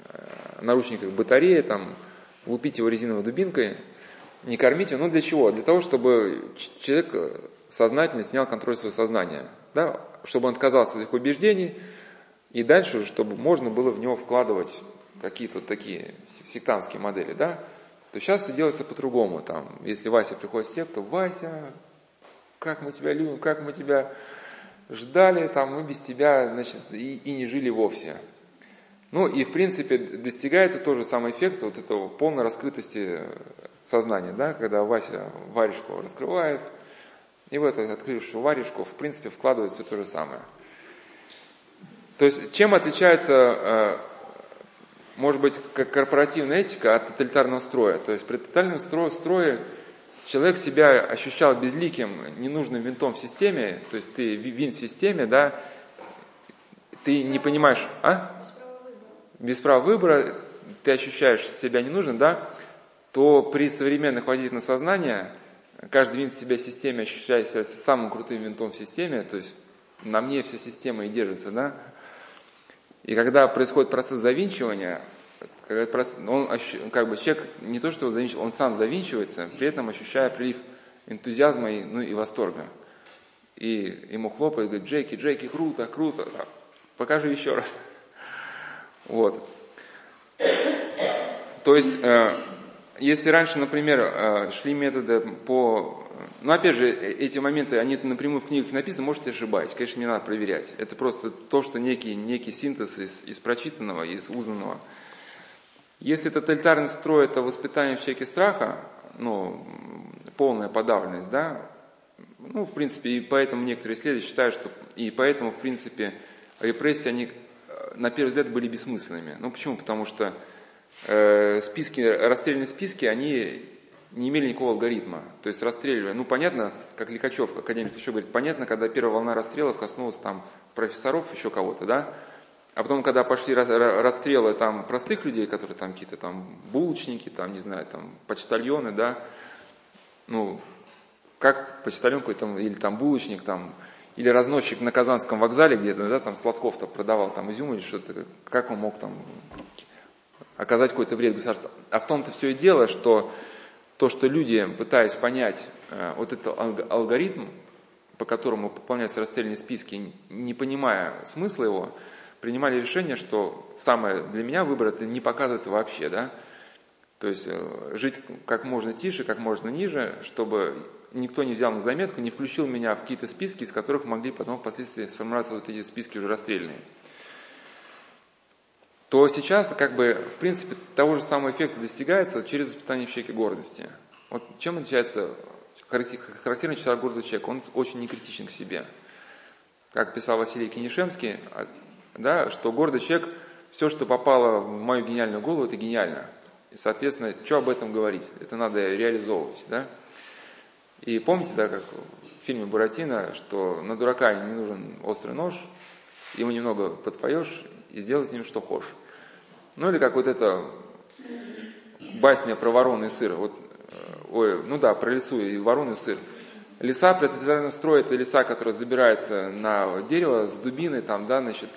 э, наручниках батареи, там, лупить его резиновой дубинкой, Не кормить его, ну для чего? Для того, чтобы человек э, сознательно снял контроль своего сознания, да? чтобы он отказался от этих убеждений, и дальше, чтобы можно было в него вкладывать какие-то такие сектантские модели, да, то сейчас все делается по-другому. Там, если Вася приходит в секту, Вася, как мы тебя любим, как мы тебя ждали, там, мы без тебя, значит, и, и не жили вовсе. Ну и в принципе достигается тот же самый эффект вот этого полной раскрытости сознания, да, когда Вася варежку раскрывает, и в эту открывшую варежку в принципе вкладывает все то же самое. То есть чем отличается, э, может быть, как корпоративная этика от тоталитарного строя? То есть при тотальном строе человек себя ощущал безликим, ненужным винтом в системе, то есть ты винт в системе, да, ты не понимаешь, а? без права выбора ты ощущаешь себя ненужным, да, то при современных на сознание каждый винт в себя в системе ощущает себя самым крутым винтом в системе, то есть на мне вся система и держится, да. И когда происходит процесс завинчивания, когда он как бы человек не то что его завинчивает, он сам завинчивается, при этом ощущая прилив энтузиазма и, ну, и восторга. И ему хлопает, говорит, Джеки, Джеки, круто, круто, да. покажи еще раз. Вот. То есть, э, если раньше, например, э, шли методы по... Ну, опять же, э, эти моменты, они напрямую в книгах написаны, можете ошибать. Конечно, не надо проверять. Это просто то, что некий, некий синтез из, из прочитанного, из узнанного. Если тоталитарный строй – это воспитание в человеке страха, ну, полная подавленность, да, ну, в принципе, и поэтому некоторые исследователи считают, что и поэтому, в принципе, репрессии, они на первый взгляд были бессмысленными. Ну почему? Потому что э, списки, расстрельные списки, они не имели никакого алгоритма. То есть расстреливали. Ну понятно, как Лихачев, академик еще говорит, понятно, когда первая волна расстрелов коснулась там профессоров, еще кого-то, да, а потом, когда пошли расстрелы там простых людей, которые там какие-то там булочники, там, не знаю, там почтальоны, да, ну, как почтальон какой-то, или там булочник, там, или разносчик на Казанском вокзале где-то, да, там Сладков-то продавал там изюм или что-то, как он мог там оказать какой-то вред государству. А в том-то все и дело, что то, что люди, пытаясь понять э, вот этот алгоритм, по которому пополняются расстрельные списки, не понимая смысла его, принимали решение, что самое для меня выбор это не показываться вообще, да, то есть э, жить как можно тише, как можно ниже, чтобы никто не взял на заметку, не включил меня в какие-то списки, из которых могли потом впоследствии сформироваться вот эти списки уже расстрельные. То сейчас, как бы, в принципе, того же самого эффекта достигается через воспитание в человеке гордости. Вот чем отличается характерный черта гордого человека? Он очень некритичен к себе. Как писал Василий Кенишемский, а, да, что гордый человек, все, что попало в мою гениальную голову, это гениально. И, соответственно, что об этом говорить? Это надо реализовывать. Да? И помните, да, как в фильме Буратино, что на дурака не нужен острый нож, ему немного подпоешь и сделай с ним что хочешь. Ну или как вот это басня про ворону и сыр. Вот, э, ой, ну да, про лесу и ворону и сыр. Леса при тоталитарном строе это леса, которые забираются на дерево с дубиной, там, да, значит,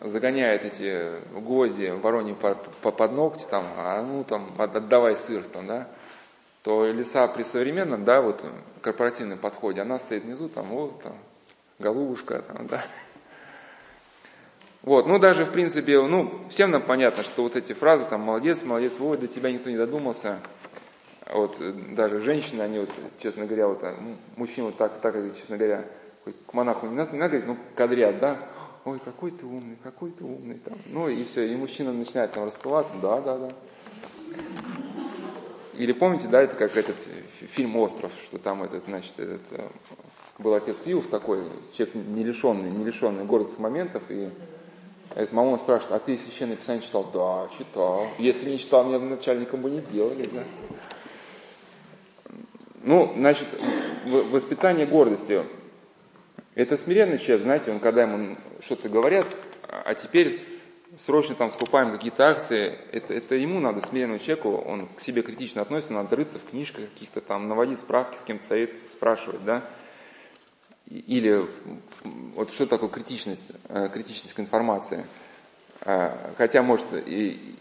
загоняет эти гвозди вороньи под, под ногти, там, а ну там отдавай сыр, там, да то лиса при современном, да, вот корпоративном подходе, она стоит внизу, там, вот, там, голубушка, там, да. Вот, ну даже в принципе, ну, всем нам понятно, что вот эти фразы, там, молодец, молодец, ой, до тебя никто не додумался. Вот даже женщины, они вот, честно говоря, вот, мужчины вот так, так, честно говоря, к монаху не надо, не надо говорить, ну, кадрят, да, ой, какой ты умный, какой ты умный, там, ну, и все, и мужчина начинает там расплываться, да, да, да. Или помните, да, это как этот фильм «Остров», что там этот, значит, этот, э, был отец Юв такой, человек не лишенный, не лишенный гордых моментов, и этот мама спрашивает, а ты священное писание читал? Да, читал. Если не читал, меня начальником бы не сделали, да. Ну, значит, воспитание гордости. Это смиренный человек, знаете, он когда ему что-то говорят, а теперь срочно там скупаем какие-то акции, это, это ему надо, смиренному человеку, он к себе критично относится, надо рыться в книжках каких-то там, наводить справки, с кем-то совет спрашивать, да. Или вот что такое критичность, э, критичность к информации. Э, хотя, может, и,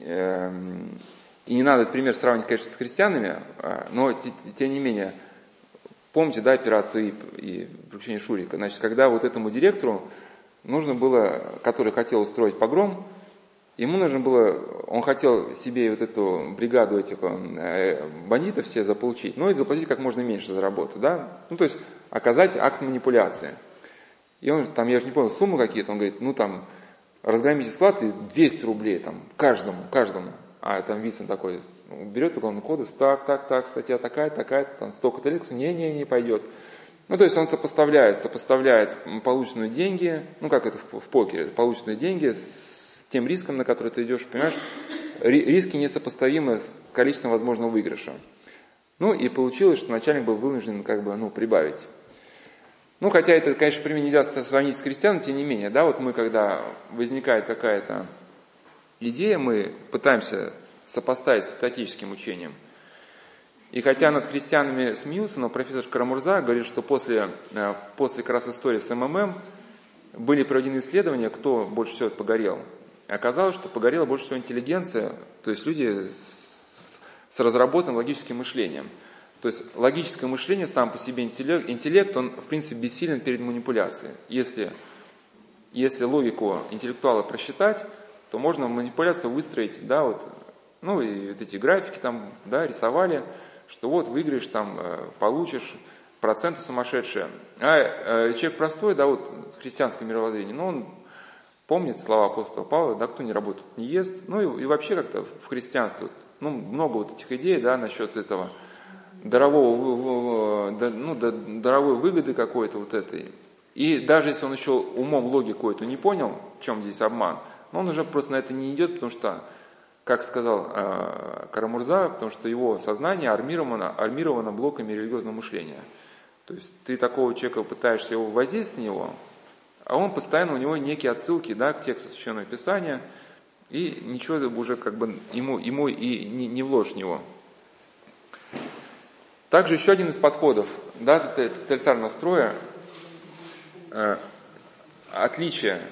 эм, и не надо этот пример сравнивать, конечно, с христианами, а, но тем не менее, помните, да, операцию ИП и приключение Шурика, значит, когда вот этому директору нужно было, который хотел устроить погром, ему нужно было, он хотел себе вот эту бригаду этих э, бандитов все заполучить, но и заплатить как можно меньше за работу, да, ну то есть оказать акт манипуляции. И он там, я же не помню, суммы какие-то, он говорит, ну там, разгромите склад и 200 рублей там, каждому, каждому а там Вицин такой, ну, берет уголовный кодекс, так, так, так, статья такая, такая, там столько-то лет, не, не, не пойдет. Ну, то есть он сопоставляет, сопоставляет полученные деньги, ну, как это в, в покере, полученные деньги с тем риском, на который ты идешь, понимаешь, риски несопоставимы с количеством возможного выигрыша. Ну, и получилось, что начальник был вынужден, как бы, ну, прибавить. Ну, хотя это, конечно, пример нельзя сравнить с крестьянами, тем не менее, да, вот мы, когда возникает какая-то идея мы пытаемся сопоставить с статическим учением. И хотя над христианами смеются, но профессор Карамурза говорит, что после, э, после как раз истории с МММ были проведены исследования, кто больше всего погорел. Оказалось, что погорела больше всего интеллигенция, то есть люди с, с разработанным логическим мышлением. То есть логическое мышление сам по себе интеллект, интеллект он в принципе бессилен перед манипуляцией. Если, если логику интеллектуала просчитать, то можно манипуляцию выстроить, да, вот, ну и вот эти графики там, да, рисовали, что вот выиграешь там, э, получишь проценты сумасшедшие. А э, человек простой, да, вот христианское мировоззрение, ну он помнит слова апостола Павла, да, кто не работает, не ест, ну и, и вообще как-то в христианстве, ну много вот этих идей, да, насчет этого дарового, ну, даровой выгоды какой-то вот этой. И даже если он еще умом логику эту не понял, в чем здесь обман, но он уже просто на это не идет, потому что, как сказал э, Карамурза, потому что его сознание армировано, армировано блоками религиозного мышления. То есть ты такого человека пытаешься его воздействовать на него, а он постоянно, у него некие отсылки да, к тексту Священного Писания, и ничего уже как бы ему, ему и не, не вложишь в него. Также еще один из подходов да, тоталитарного строя э, отличие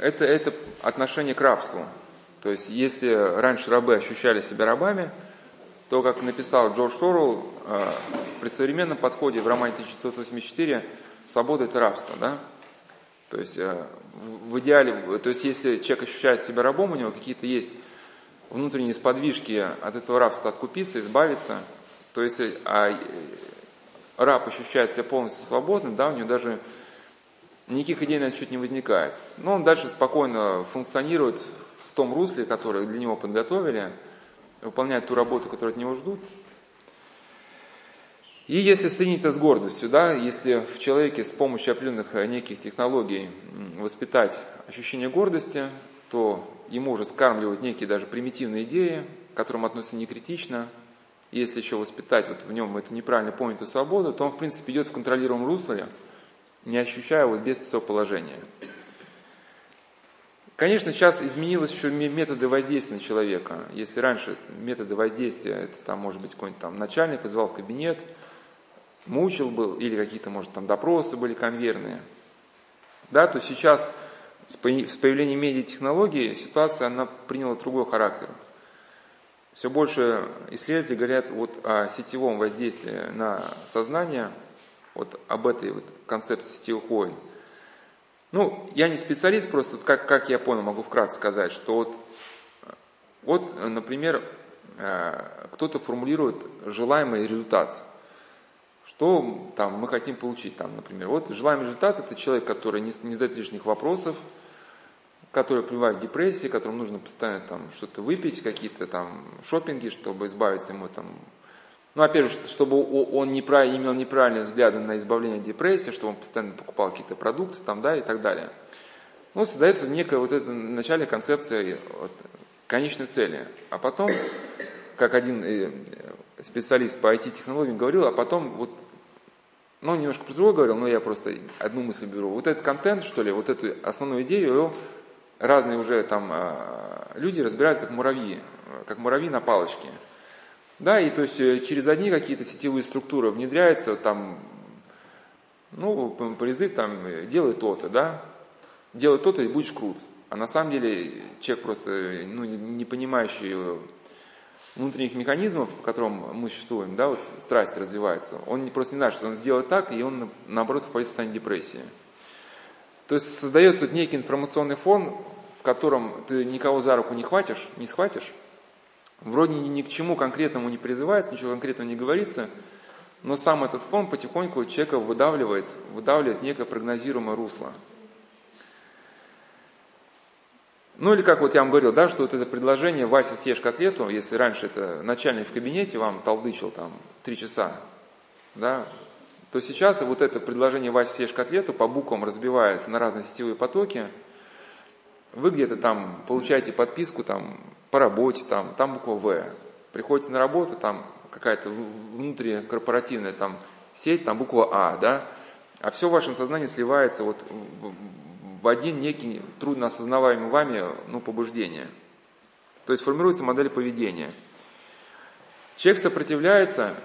это, это отношение к рабству. То есть, если раньше рабы ощущали себя рабами, то, как написал Джордж Шорл, э, при современном подходе в романе 1984 свобода – это рабство, да? То есть, э, в идеале, то есть, если человек ощущает себя рабом, у него какие-то есть внутренние сподвижки от этого рабства откупиться, избавиться, то если а, раб ощущает себя полностью свободным, да, у него даже никаких идей на счет не возникает. Но он дальше спокойно функционирует в том русле, которое для него подготовили, выполняет ту работу, которую от него ждут. И если соединить это с гордостью, да, если в человеке с помощью определенных э, неких технологий воспитать ощущение гордости, то ему уже скармливают некие даже примитивные идеи, к которым относятся некритично. Если еще воспитать вот в нем эту неправильно понятую свободу, то он, в принципе, идет в контролируемом русле, не ощущая вот без своего положения. Конечно, сейчас изменилось еще методы воздействия на человека. Если раньше методы воздействия, это там может быть какой-нибудь там начальник вызывал в кабинет, мучил был, или какие-то, может, там допросы были конверные. Да, то сейчас с появлением медиатехнологий ситуация, она приняла другой характер. Все больше исследователи говорят вот о сетевом воздействии на сознание – вот об этой вот концепции сетевых войн. Ну, я не специалист, просто как, как я понял, могу вкратце сказать, что вот, вот например, э, кто-то формулирует желаемый результат. Что там мы хотим получить там, например. Вот желаемый результат это человек, который не, не задает лишних вопросов, который пребывает в депрессии, которому нужно постоянно там что-то выпить, какие-то там шопинги, чтобы избавиться ему там ну, опять же, чтобы он неправильно, имел неправильные взгляды на избавление от депрессии, чтобы он постоянно покупал какие-то продукты там, да, и так далее. Ну, создается некая вот эта начальная концепция вот, конечной цели. А потом, как один э, специалист по IT-технологиям говорил, а потом вот, ну, немножко про другое говорил, но я просто одну мысль беру. Вот этот контент, что ли, вот эту основную идею, его разные уже там а, люди разбирают как муравьи, как муравьи на палочке. Да, и то есть э, через одни какие-то сетевые структуры внедряется там, ну, призыв там, э, делай то-то, да, делай то-то и будешь крут. А на самом деле человек просто, ну, не понимающий внутренних механизмов, в котором мы существуем, да, вот страсть развивается, он просто не знает, что он сделает так, и он, наоборот, впадет в состояние депрессии. То есть создается некий информационный фон, в котором ты никого за руку не хватишь, не схватишь, вроде ни к чему конкретному не призывается, ничего конкретного не говорится, но сам этот фон потихоньку человека выдавливает, выдавливает некое прогнозируемое русло. Ну или как вот я вам говорил, да, что вот это предложение «Вася, съешь котлету», если раньше это начальник в кабинете вам толдычил там три часа, да, то сейчас вот это предложение «Вася, съешь котлету» по буквам разбивается на разные сетевые потоки, вы где-то там получаете подписку там по работе, там, там буква «В», приходите на работу, там какая-то внутрикорпоративная там сеть, там буква «А», да, а все в вашем сознании сливается вот в один некий трудно осознаваемый вами ну, побуждение. То есть формируется модель поведения. Человек сопротивляется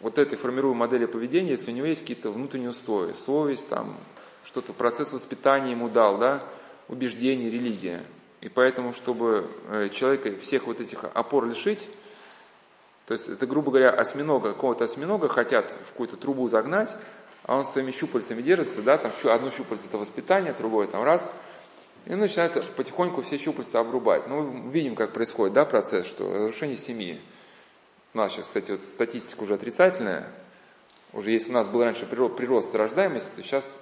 вот этой формируемой модели поведения, если у него есть какие-то внутренние устои, совесть, там, что-то, процесс воспитания ему дал, да, убеждения, религия. И поэтому, чтобы э, человека всех вот этих опор лишить, то есть это, грубо говоря, осьминога, какого-то осьминога хотят в какую-то трубу загнать, а он своими щупальцами держится, да, там одно щупальце это воспитание, другое там раз, и начинает потихоньку все щупальца обрубать. Ну, мы видим, как происходит, да, процесс, что разрушение семьи. У нас сейчас, кстати, вот статистика уже отрицательная, уже если у нас был раньше прирост рождаемости, то сейчас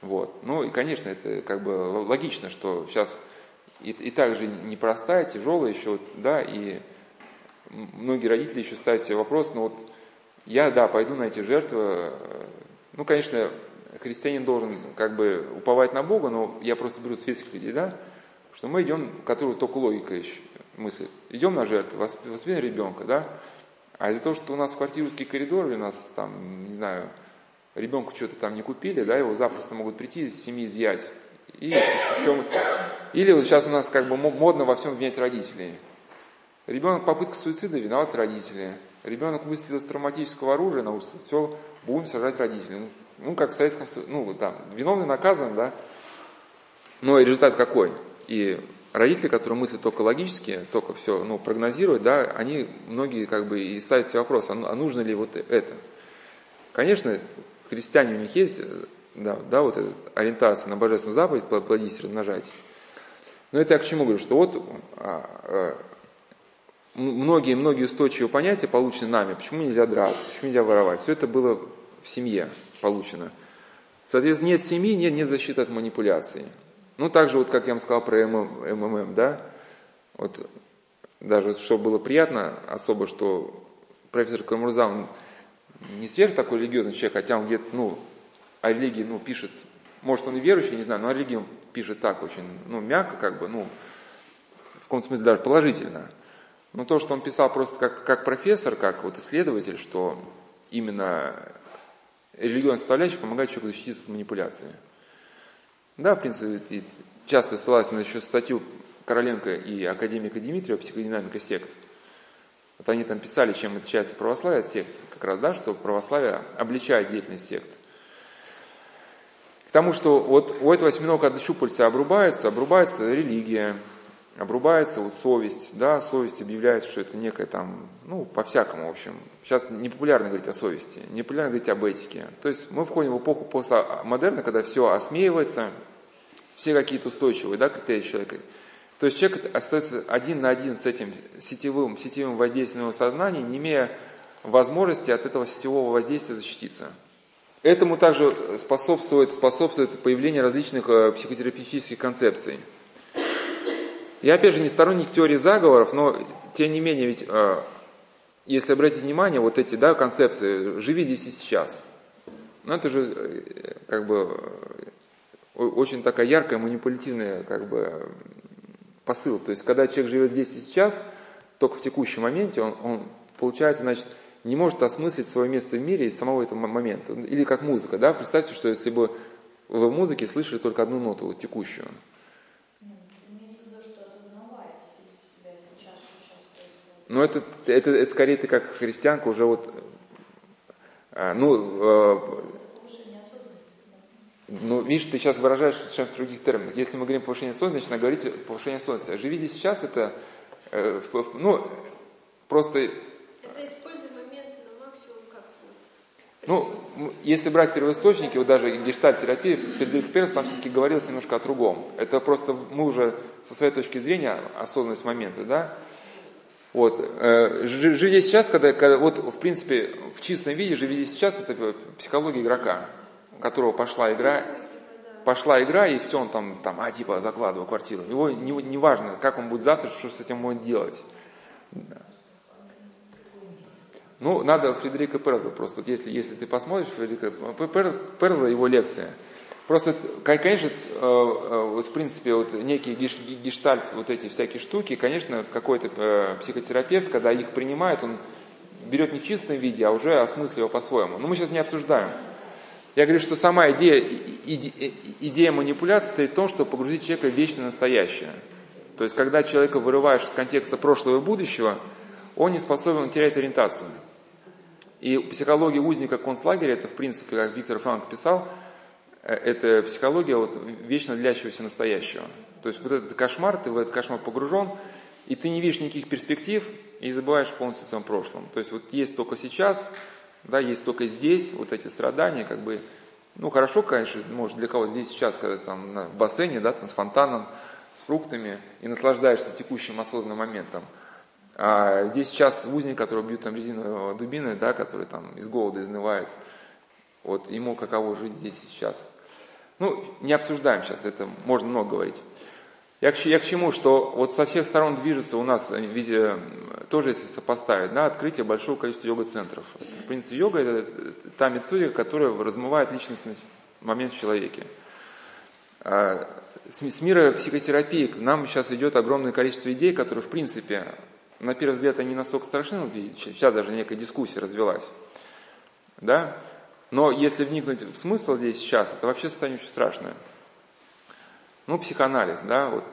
вот. Ну и, конечно, это как бы логично, что сейчас и, и так же непростая, тяжелая еще, вот, да, и многие родители еще ставят себе вопрос, ну вот я, да, пойду на эти жертвы, ну, конечно, христианин должен как бы уповать на Бога, но я просто беру светских людей, да, что мы идем, которую только логика еще мыслит. Идем на жертву, воспитываем ребенка, да, а из-за того, что у нас в квартире узкий коридор, у нас там, не знаю, ребенку что-то там не купили, да, его запросто могут прийти из семьи изъять. И еще, или вот сейчас у нас как бы модно во всем обвинять родителей. Ребенок попытка суицида, виноват родители. Ребенок выстрелил из травматического оружия на улицу, все, будем сажать родителей. Ну, ну, как в Советском Союзе, ну, там, виновный наказан, да. Но результат какой? И родители, которые мыслят только логически, только все, ну, прогнозируют, да, они, многие, как бы, и ставят себе вопрос, а, а нужно ли вот это? Конечно, христиане у них есть, да, да, вот эта ориентация на божественную заповедь, плодитесь, размножайтесь. Но это я к чему говорю, что вот многие-многие а, устойчивые понятия получены нами, почему нельзя драться, почему нельзя воровать, все это было в семье получено. Соответственно, нет семьи, нет, нет защиты от манипуляций. Ну, так же, вот, как я вам сказал про МММ, да, вот даже, что было приятно особо, что профессор Камурза, он не сверх такой религиозный человек, хотя он где-то, ну, о религии, ну, пишет, может, он и верующий, не знаю, но о религии он пишет так очень, ну, мягко, как бы, ну, в каком смысле даже положительно. Но то, что он писал просто как, как профессор, как вот исследователь, что именно религиозная составляющая помогает человеку защититься от манипуляции. Да, в принципе, часто ссылаюсь на еще статью Короленко и академика Дмитриева «Психодинамика сект», вот они там писали, чем отличается православие от сект, как раз, да, что православие обличает деятельность сект. К тому, что вот у этого осьминога, когда щупальца обрубаются, обрубается религия, обрубается вот совесть, да, совесть объявляется, что это некое там, ну, по-всякому, в общем. Сейчас не популярно говорить о совести, не популярно говорить об этике. То есть мы входим в эпоху постмодерна, когда все осмеивается, все какие-то устойчивые, да, критерии человека. То есть человек остается один на один с этим сетевым, сетевым воздействием его сознания, не имея возможности от этого сетевого воздействия защититься. Этому также способствует, способствует появление различных э, психотерапевтических концепций. Я опять же не сторонник теории заговоров, но тем не менее, ведь э, если обратить внимание, вот эти да, концепции «живи здесь и сейчас», ну это же э, как бы очень такая яркая манипулятивная как бы посыл. То есть, когда человек живет здесь и сейчас, только в текущем моменте, он, он получается, значит, не может осмыслить свое место в мире из самого этого момента. Или как музыка, да? Представьте, что если бы вы в музыке слышали только одну ноту, вот текущую. Ну, это, это, это скорее ты как христианка уже вот, а, ну, ну, видишь, ты сейчас выражаешь совершенно в других терминах. Если мы говорим повышение осознанности, значит, говорить повышение осознанности. Живи здесь сейчас, это, э, ну, просто Это используй момент на максимум, как. Ну, если брать первоисточники, вот даже гештальт-терапия, Фредерик Перс нам все-таки говорилось немножко о другом. Это просто мы уже со своей точки зрения, осознанность момента, да, вот, э, жи- жить здесь сейчас, когда, когда, вот, в принципе, в чистом виде, здесь сейчас, это психология игрока, у которого пошла игра, пошла игра, и все, он там, там, а, типа, закладываю квартиру. Его не, не важно, как он будет завтра, что с этим будет делать. Ну, надо Фредерика Перлза просто, вот если, если ты посмотришь Фредерика Пер- Перлза, его лекция, просто, ко- конечно, э, э, вот в принципе, вот некий геш- гештальт, вот эти всякие штуки, конечно, какой-то э, психотерапевт, когда их принимает, он берет не в чистом виде, а уже осмысливая по-своему. Но мы сейчас не обсуждаем. Я говорю, что сама идея, иде- идея манипуляции стоит в том, чтобы погрузить человека в вечное настоящее. То есть, когда человека вырываешь из контекста прошлого и будущего, он не способен, он теряет ориентацию. И психология узника концлагеря, это в принципе, как Виктор Франк писал, это психология вот вечно длящегося настоящего. То есть вот этот кошмар, ты в этот кошмар погружен, и ты не видишь никаких перспектив и забываешь полностью о своем прошлом. То есть вот есть только сейчас, да, есть только здесь вот эти страдания, как бы, ну хорошо, конечно, может для кого здесь сейчас, когда там на бассейне, да, там с фонтаном, с фруктами и наслаждаешься текущим осознанным моментом. А здесь сейчас узник, который бьют там резиновой дубиной, да, который там из голода изнывает. Вот ему каково жить здесь сейчас. Ну, не обсуждаем сейчас, это можно много говорить. Я к, я к чему, что вот со всех сторон движется у нас, в виде, тоже если сопоставить, да, открытие большого количества йога-центров. В принципе, йога это та методика, которая размывает личностный момент в человеке. А, С мира психотерапии к нам сейчас идет огромное количество идей, которые, в принципе, на первый взгляд, они настолько страшны, вот сейчас даже некая дискуссия развелась, да, но если вникнуть в смысл здесь сейчас, это вообще состояние очень страшное. Ну, психоанализ, да, вот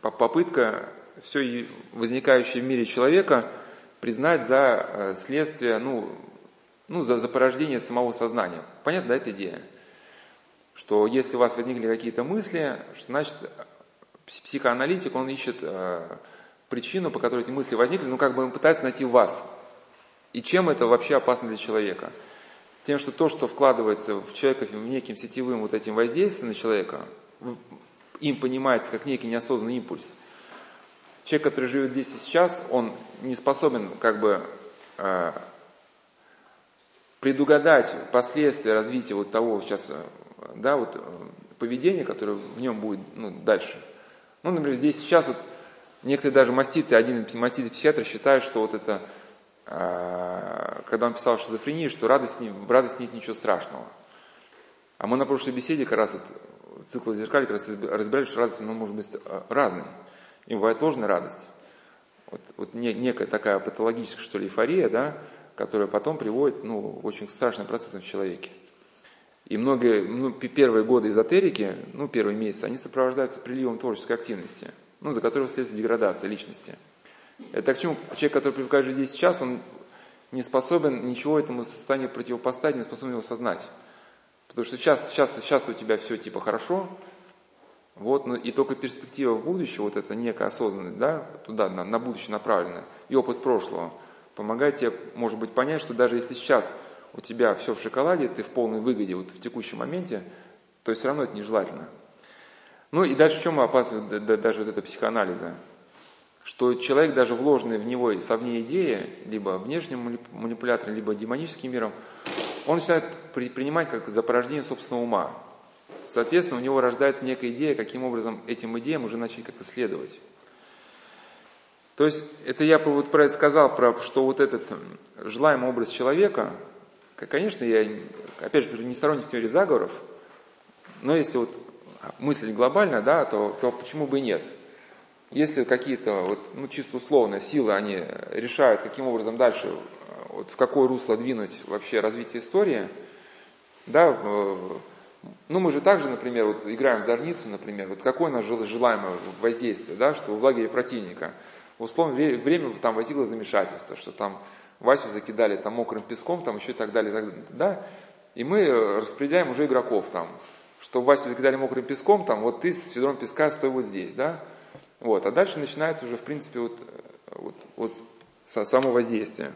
по- попытка все возникающее в мире человека признать за э, следствие, ну, ну за, за порождение самого сознания. Понятно, да, эта идея? Что если у вас возникли какие-то мысли, что значит пс- психоаналитик, он ищет э, причину, по которой эти мысли возникли, ну как бы он пытается найти вас. И чем это вообще опасно для человека? Тем, что то, что вкладывается в человека в неким сетевым вот этим воздействием на человека, им понимается как некий неосознанный импульс. Человек, который живет здесь и сейчас, он не способен как бы э, предугадать последствия развития вот того сейчас, э, да, вот э, поведения, которое в нем будет ну, дальше. Ну, например, здесь сейчас вот некоторые даже маститы, один маститый психиатр считает, что вот это, когда он писал шизофрению, что радость, в радости нет ничего страшного. А мы на прошлой беседе как раз вот цикл зеркали как раз разбирали, что радость она может быть э, разной. И бывает ложная радость. Вот, вот не- некая такая патологическая, что ли, эйфория, да, которая потом приводит ну, очень страшным процессам в человеке. И многие, ну, первые годы эзотерики, ну, первые месяцы, они сопровождаются приливом творческой активности, ну, за которого следует деградация личности. Это к чему? Человек, который привыкает жить здесь сейчас, он не способен ничего этому состоянию противопоставить, не способен его осознать. Потому что сейчас, сейчас, сейчас у тебя все типа хорошо, вот, и только перспектива будущего, вот это некая осознанность, да, туда, на, на будущее направленная, и опыт прошлого, помогает тебе, может быть, понять, что даже если сейчас у тебя все в шоколаде, ты в полной выгоде вот в текущем моменте, то все равно это нежелательно. Ну и дальше в чем опасность даже вот это психоанализа? Что человек, даже вложенный в него совне идеи, либо внешним манипулятором, либо демоническим миром, он начинает при- принимать как за порождение собственного ума. Соответственно, у него рождается некая идея, каким образом этим идеям уже начать как-то следовать. То есть, это я вот про это сказал, про, что вот этот желаемый образ человека, конечно, я, опять же, не сторонник теории заговоров, но если вот мысль глобальная, да, то, то почему бы и нет? Если какие-то, вот, ну, чисто условно, силы, они решают, каким образом дальше, э, вот, в какое русло двинуть вообще развитие истории, да, в- ну, мы же также, например, вот играем в зорницу, например, вот какое жел- желаемое воздействие, да, что в лагере противника, условно, вре- время там возникло замешательство, что там Васю закидали там мокрым песком, там еще и так далее, и так далее, да, и мы э, распределяем уже игроков там, что Васю закидали мокрым песком, там, вот ты с ведром песка стой вот здесь, да, вот, а дальше начинается уже, в принципе, вот, э, вот, вот само воздействие.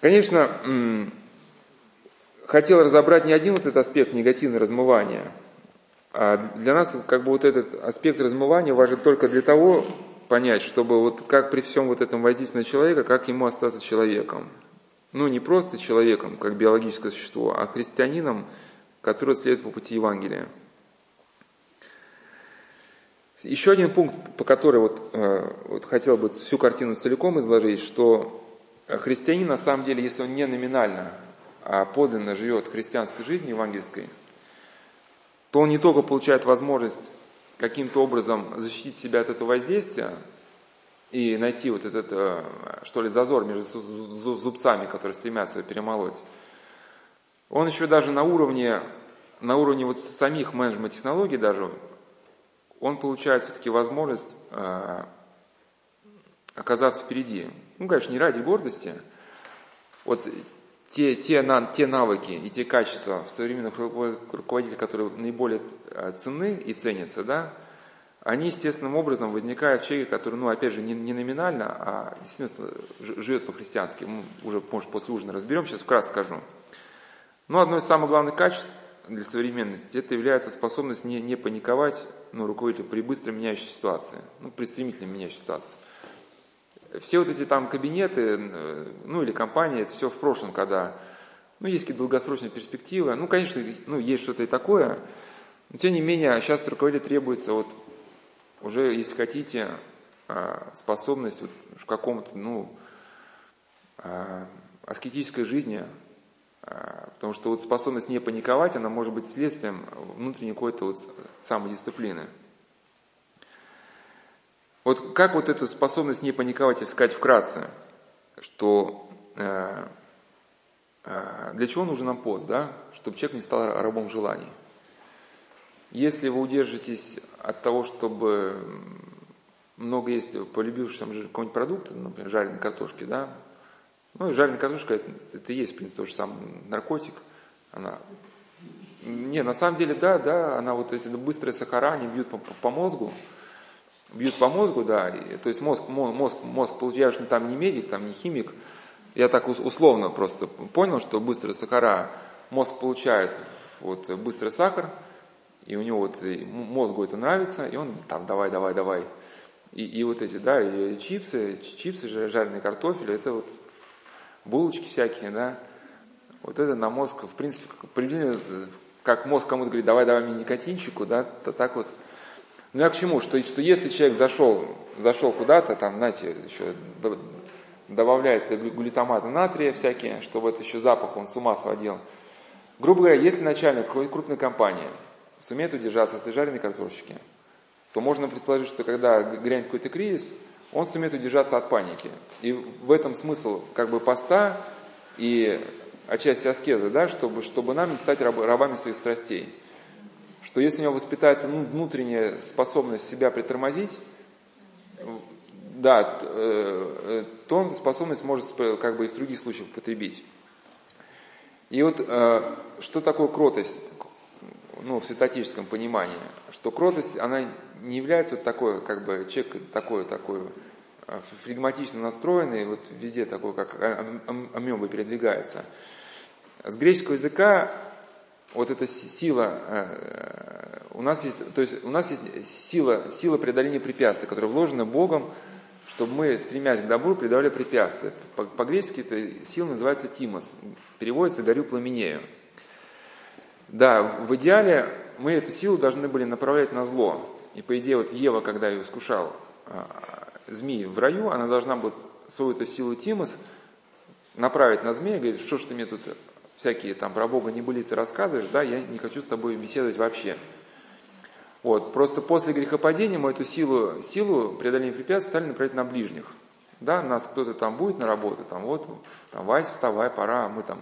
Конечно, хотел разобрать не один вот этот аспект негативного размывания, а для нас как бы вот этот аспект размывания важен только для того понять, чтобы вот как при всем вот этом воздействии на человека, как ему остаться человеком. Ну, не просто человеком, как биологическое существо, а христианином, который следует по пути Евангелия. Еще один пункт, по которому вот, э, вот хотел бы всю картину целиком изложить, что христианин на самом деле, если он не номинально, а подлинно живет христианской жизнью евангельской, то он не только получает возможность каким-то образом защитить себя от этого воздействия и найти вот этот, э, что ли, зазор между зубцами, которые стремятся перемолоть, он еще даже на уровне, на уровне вот самих менеджмент технологий даже он получает все-таки возможность э, оказаться впереди. Ну, конечно, не ради гордости. Вот те, те, те навыки и те качества в современных руководителях, которые наиболее э, ценны и ценятся, да, они естественным образом возникают в человеке, который, ну, опять же, не, не номинально, а действительно живет по-христиански. Мы уже, может, после ужина разберем, сейчас вкратце скажу. Но одно из самых главных качеств для современности, это является способность не, не паниковать ну, руководителю при быстро меняющей ситуации, ну, при стремительно меняющей ситуации. Все вот эти там кабинеты, ну или компании, это все в прошлом, когда, ну, есть какие-то долгосрочные перспективы, ну, конечно, ну, есть что-то и такое, но тем не менее, сейчас руководителю требуется вот уже, если хотите, а, способность вот к какому-то, ну, а, аскетической жизни, потому что вот способность не паниковать, она может быть следствием внутренней какой-то вот самодисциплины. Вот как вот эту способность не паниковать искать вкратце, что э, э, для чего нужен нам пост, да? Чтобы человек не стал рабом желаний. Если вы удержитесь от того, чтобы много есть полюбивших там какой-нибудь продукт, например, жареной картошки, да, ну, жареная картошка это, это и есть, в принципе, тот же самый наркотик. Она... Не, на самом деле, да, да, она вот эти быстрые сахара, они бьют по, по мозгу, бьют по мозгу, да, и, то есть мозг, мозг, мозг, я же там не медик, там не химик, я так условно просто понял, что быстрые сахара, мозг получает вот быстрый сахар, и у него вот мозгу это нравится, и он там давай, давай, давай. И, и вот эти, да, и чипсы, чипсы, жареный картофель, это вот булочки всякие, да, вот это на мозг, в принципе, приблизительно, как мозг кому-то говорит, давай, давай мне никотинчику, да, то так вот. Ну я к чему? Что, что если человек зашел, зашел куда-то, там, знаете, еще добавляет глютаматы натрия всякие, чтобы это еще запах он с ума сводил. Грубо говоря, если начальник какой-то крупной компании сумеет удержаться от этой жареной картошечки, то можно предположить, что когда грянет какой-то кризис, он сумеет удержаться от паники. И в этом смысл как бы поста и отчасти аскезы, да, чтобы, чтобы нам не стать раб, рабами своих страстей. Что если у него воспитается ну, внутренняя способность себя притормозить, да, э, то он способность может как бы и в других случаях потребить. И вот э, что такое кротость, ну, в святотическом понимании, что кротость, она не является вот такой, как бы, человек такой, такой а, флегматично настроенный, вот везде такой, как амебы передвигается. С греческого языка вот эта сила, э, у нас есть, то есть у нас есть сила, сила преодоления препятствий, которая вложена Богом, чтобы мы, стремясь к добру, преодолевали препятствия. По-гречески эта сила называется тимос, переводится «горю пламенею». Да, в идеале мы эту силу должны были направлять на зло. И по идее, вот Ева, когда ее искушал а, змеи в раю, она должна будет свою эту силу Тимос направить на змея, говорит, что ж ты мне тут всякие там про Бога не небылицы рассказываешь, да, я не хочу с тобой беседовать вообще. Вот, просто после грехопадения мы эту силу, силу преодоления препятствий стали направлять на ближних. Да, нас кто-то там будет на работу, там вот, там, Вась, вставай, пора, мы там,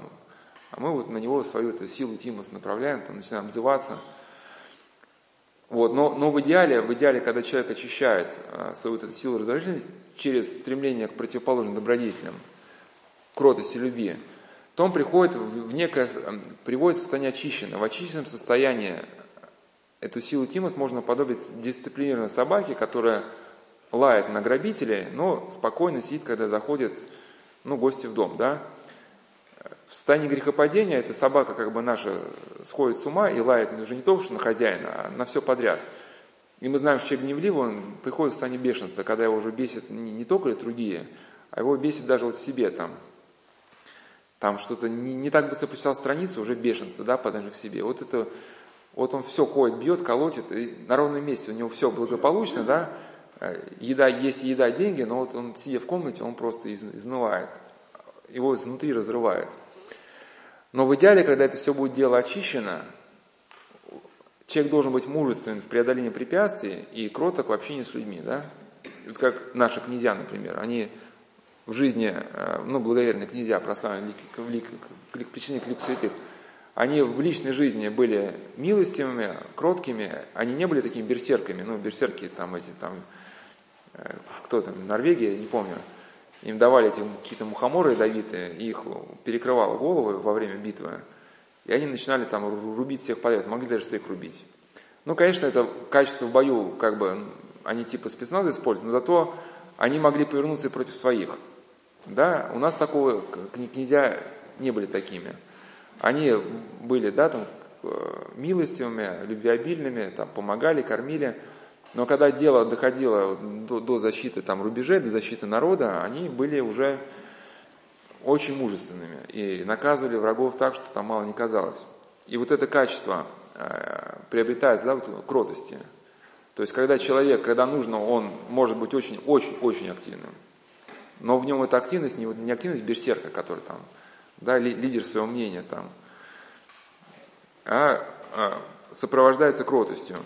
а мы вот на него свою эту силу Тимос направляем, там начинаем взываться – вот, но, но в идеале, в идеале, когда человек очищает а, свою эту силу раздражительности через стремление к противоположным добродетелям, кротости, любви, то он приходит в некое, приводит в состояние очищенное. В очищенном состоянии эту силу тимус можно подобить дисциплинированной собаке, которая лает на грабителей, но спокойно сидит, когда заходят ну, гости в дом, да. В состоянии грехопадения эта собака как бы наша сходит с ума и лает уже не только что на хозяина, а на все подряд. И мы знаем, что человек гневливый, он приходит в состояние бешенства, когда его уже бесит не, не только другие, а его бесит даже вот в себе там. Там что-то не, не так быстро прочитал страницу, уже бешенство, да, по к себе. Вот это, вот он все ходит, бьет, колотит, и на ровном месте у него все благополучно, да, Э, еда есть еда, деньги, но вот он, сидя в комнате, он просто изнывает, его изнутри разрывает. Но в идеале, когда это все будет дело очищено, человек должен быть мужественен в преодолении препятствий и кроток в общении с людьми, да? Вот как наши князья, например, они в жизни, э, ну, благоверные князья, прославленные лик, к, к причине к лику святых, они в личной жизни были милостивыми, кроткими, они не были такими берсерками, ну, берсерки там эти там Э, кто там, Норвегия, не помню, им давали эти какие-то мухоморы ядовитые, и их перекрывало головы во время битвы, и они начинали там рубить всех подряд, могли даже всех рубить. Ну, конечно, это качество в бою, как бы, они типа спецназа используют, но зато они могли повернуться и против своих. Да, у нас такого князья не были такими. Они были, да, там, э, милостивыми, любвеобильными, там, помогали, кормили, но когда дело доходило до, до защиты там, рубежей, до защиты народа, они были уже очень мужественными и наказывали врагов так, что там мало не казалось. И вот это качество э, приобретается, да, вот кротости. То есть, когда человек, когда нужно, он может быть очень-очень-очень активным. Но в нем эта активность, не, не активность берсерка, который там, да, лидер своего мнения там, а, а сопровождается кротостью.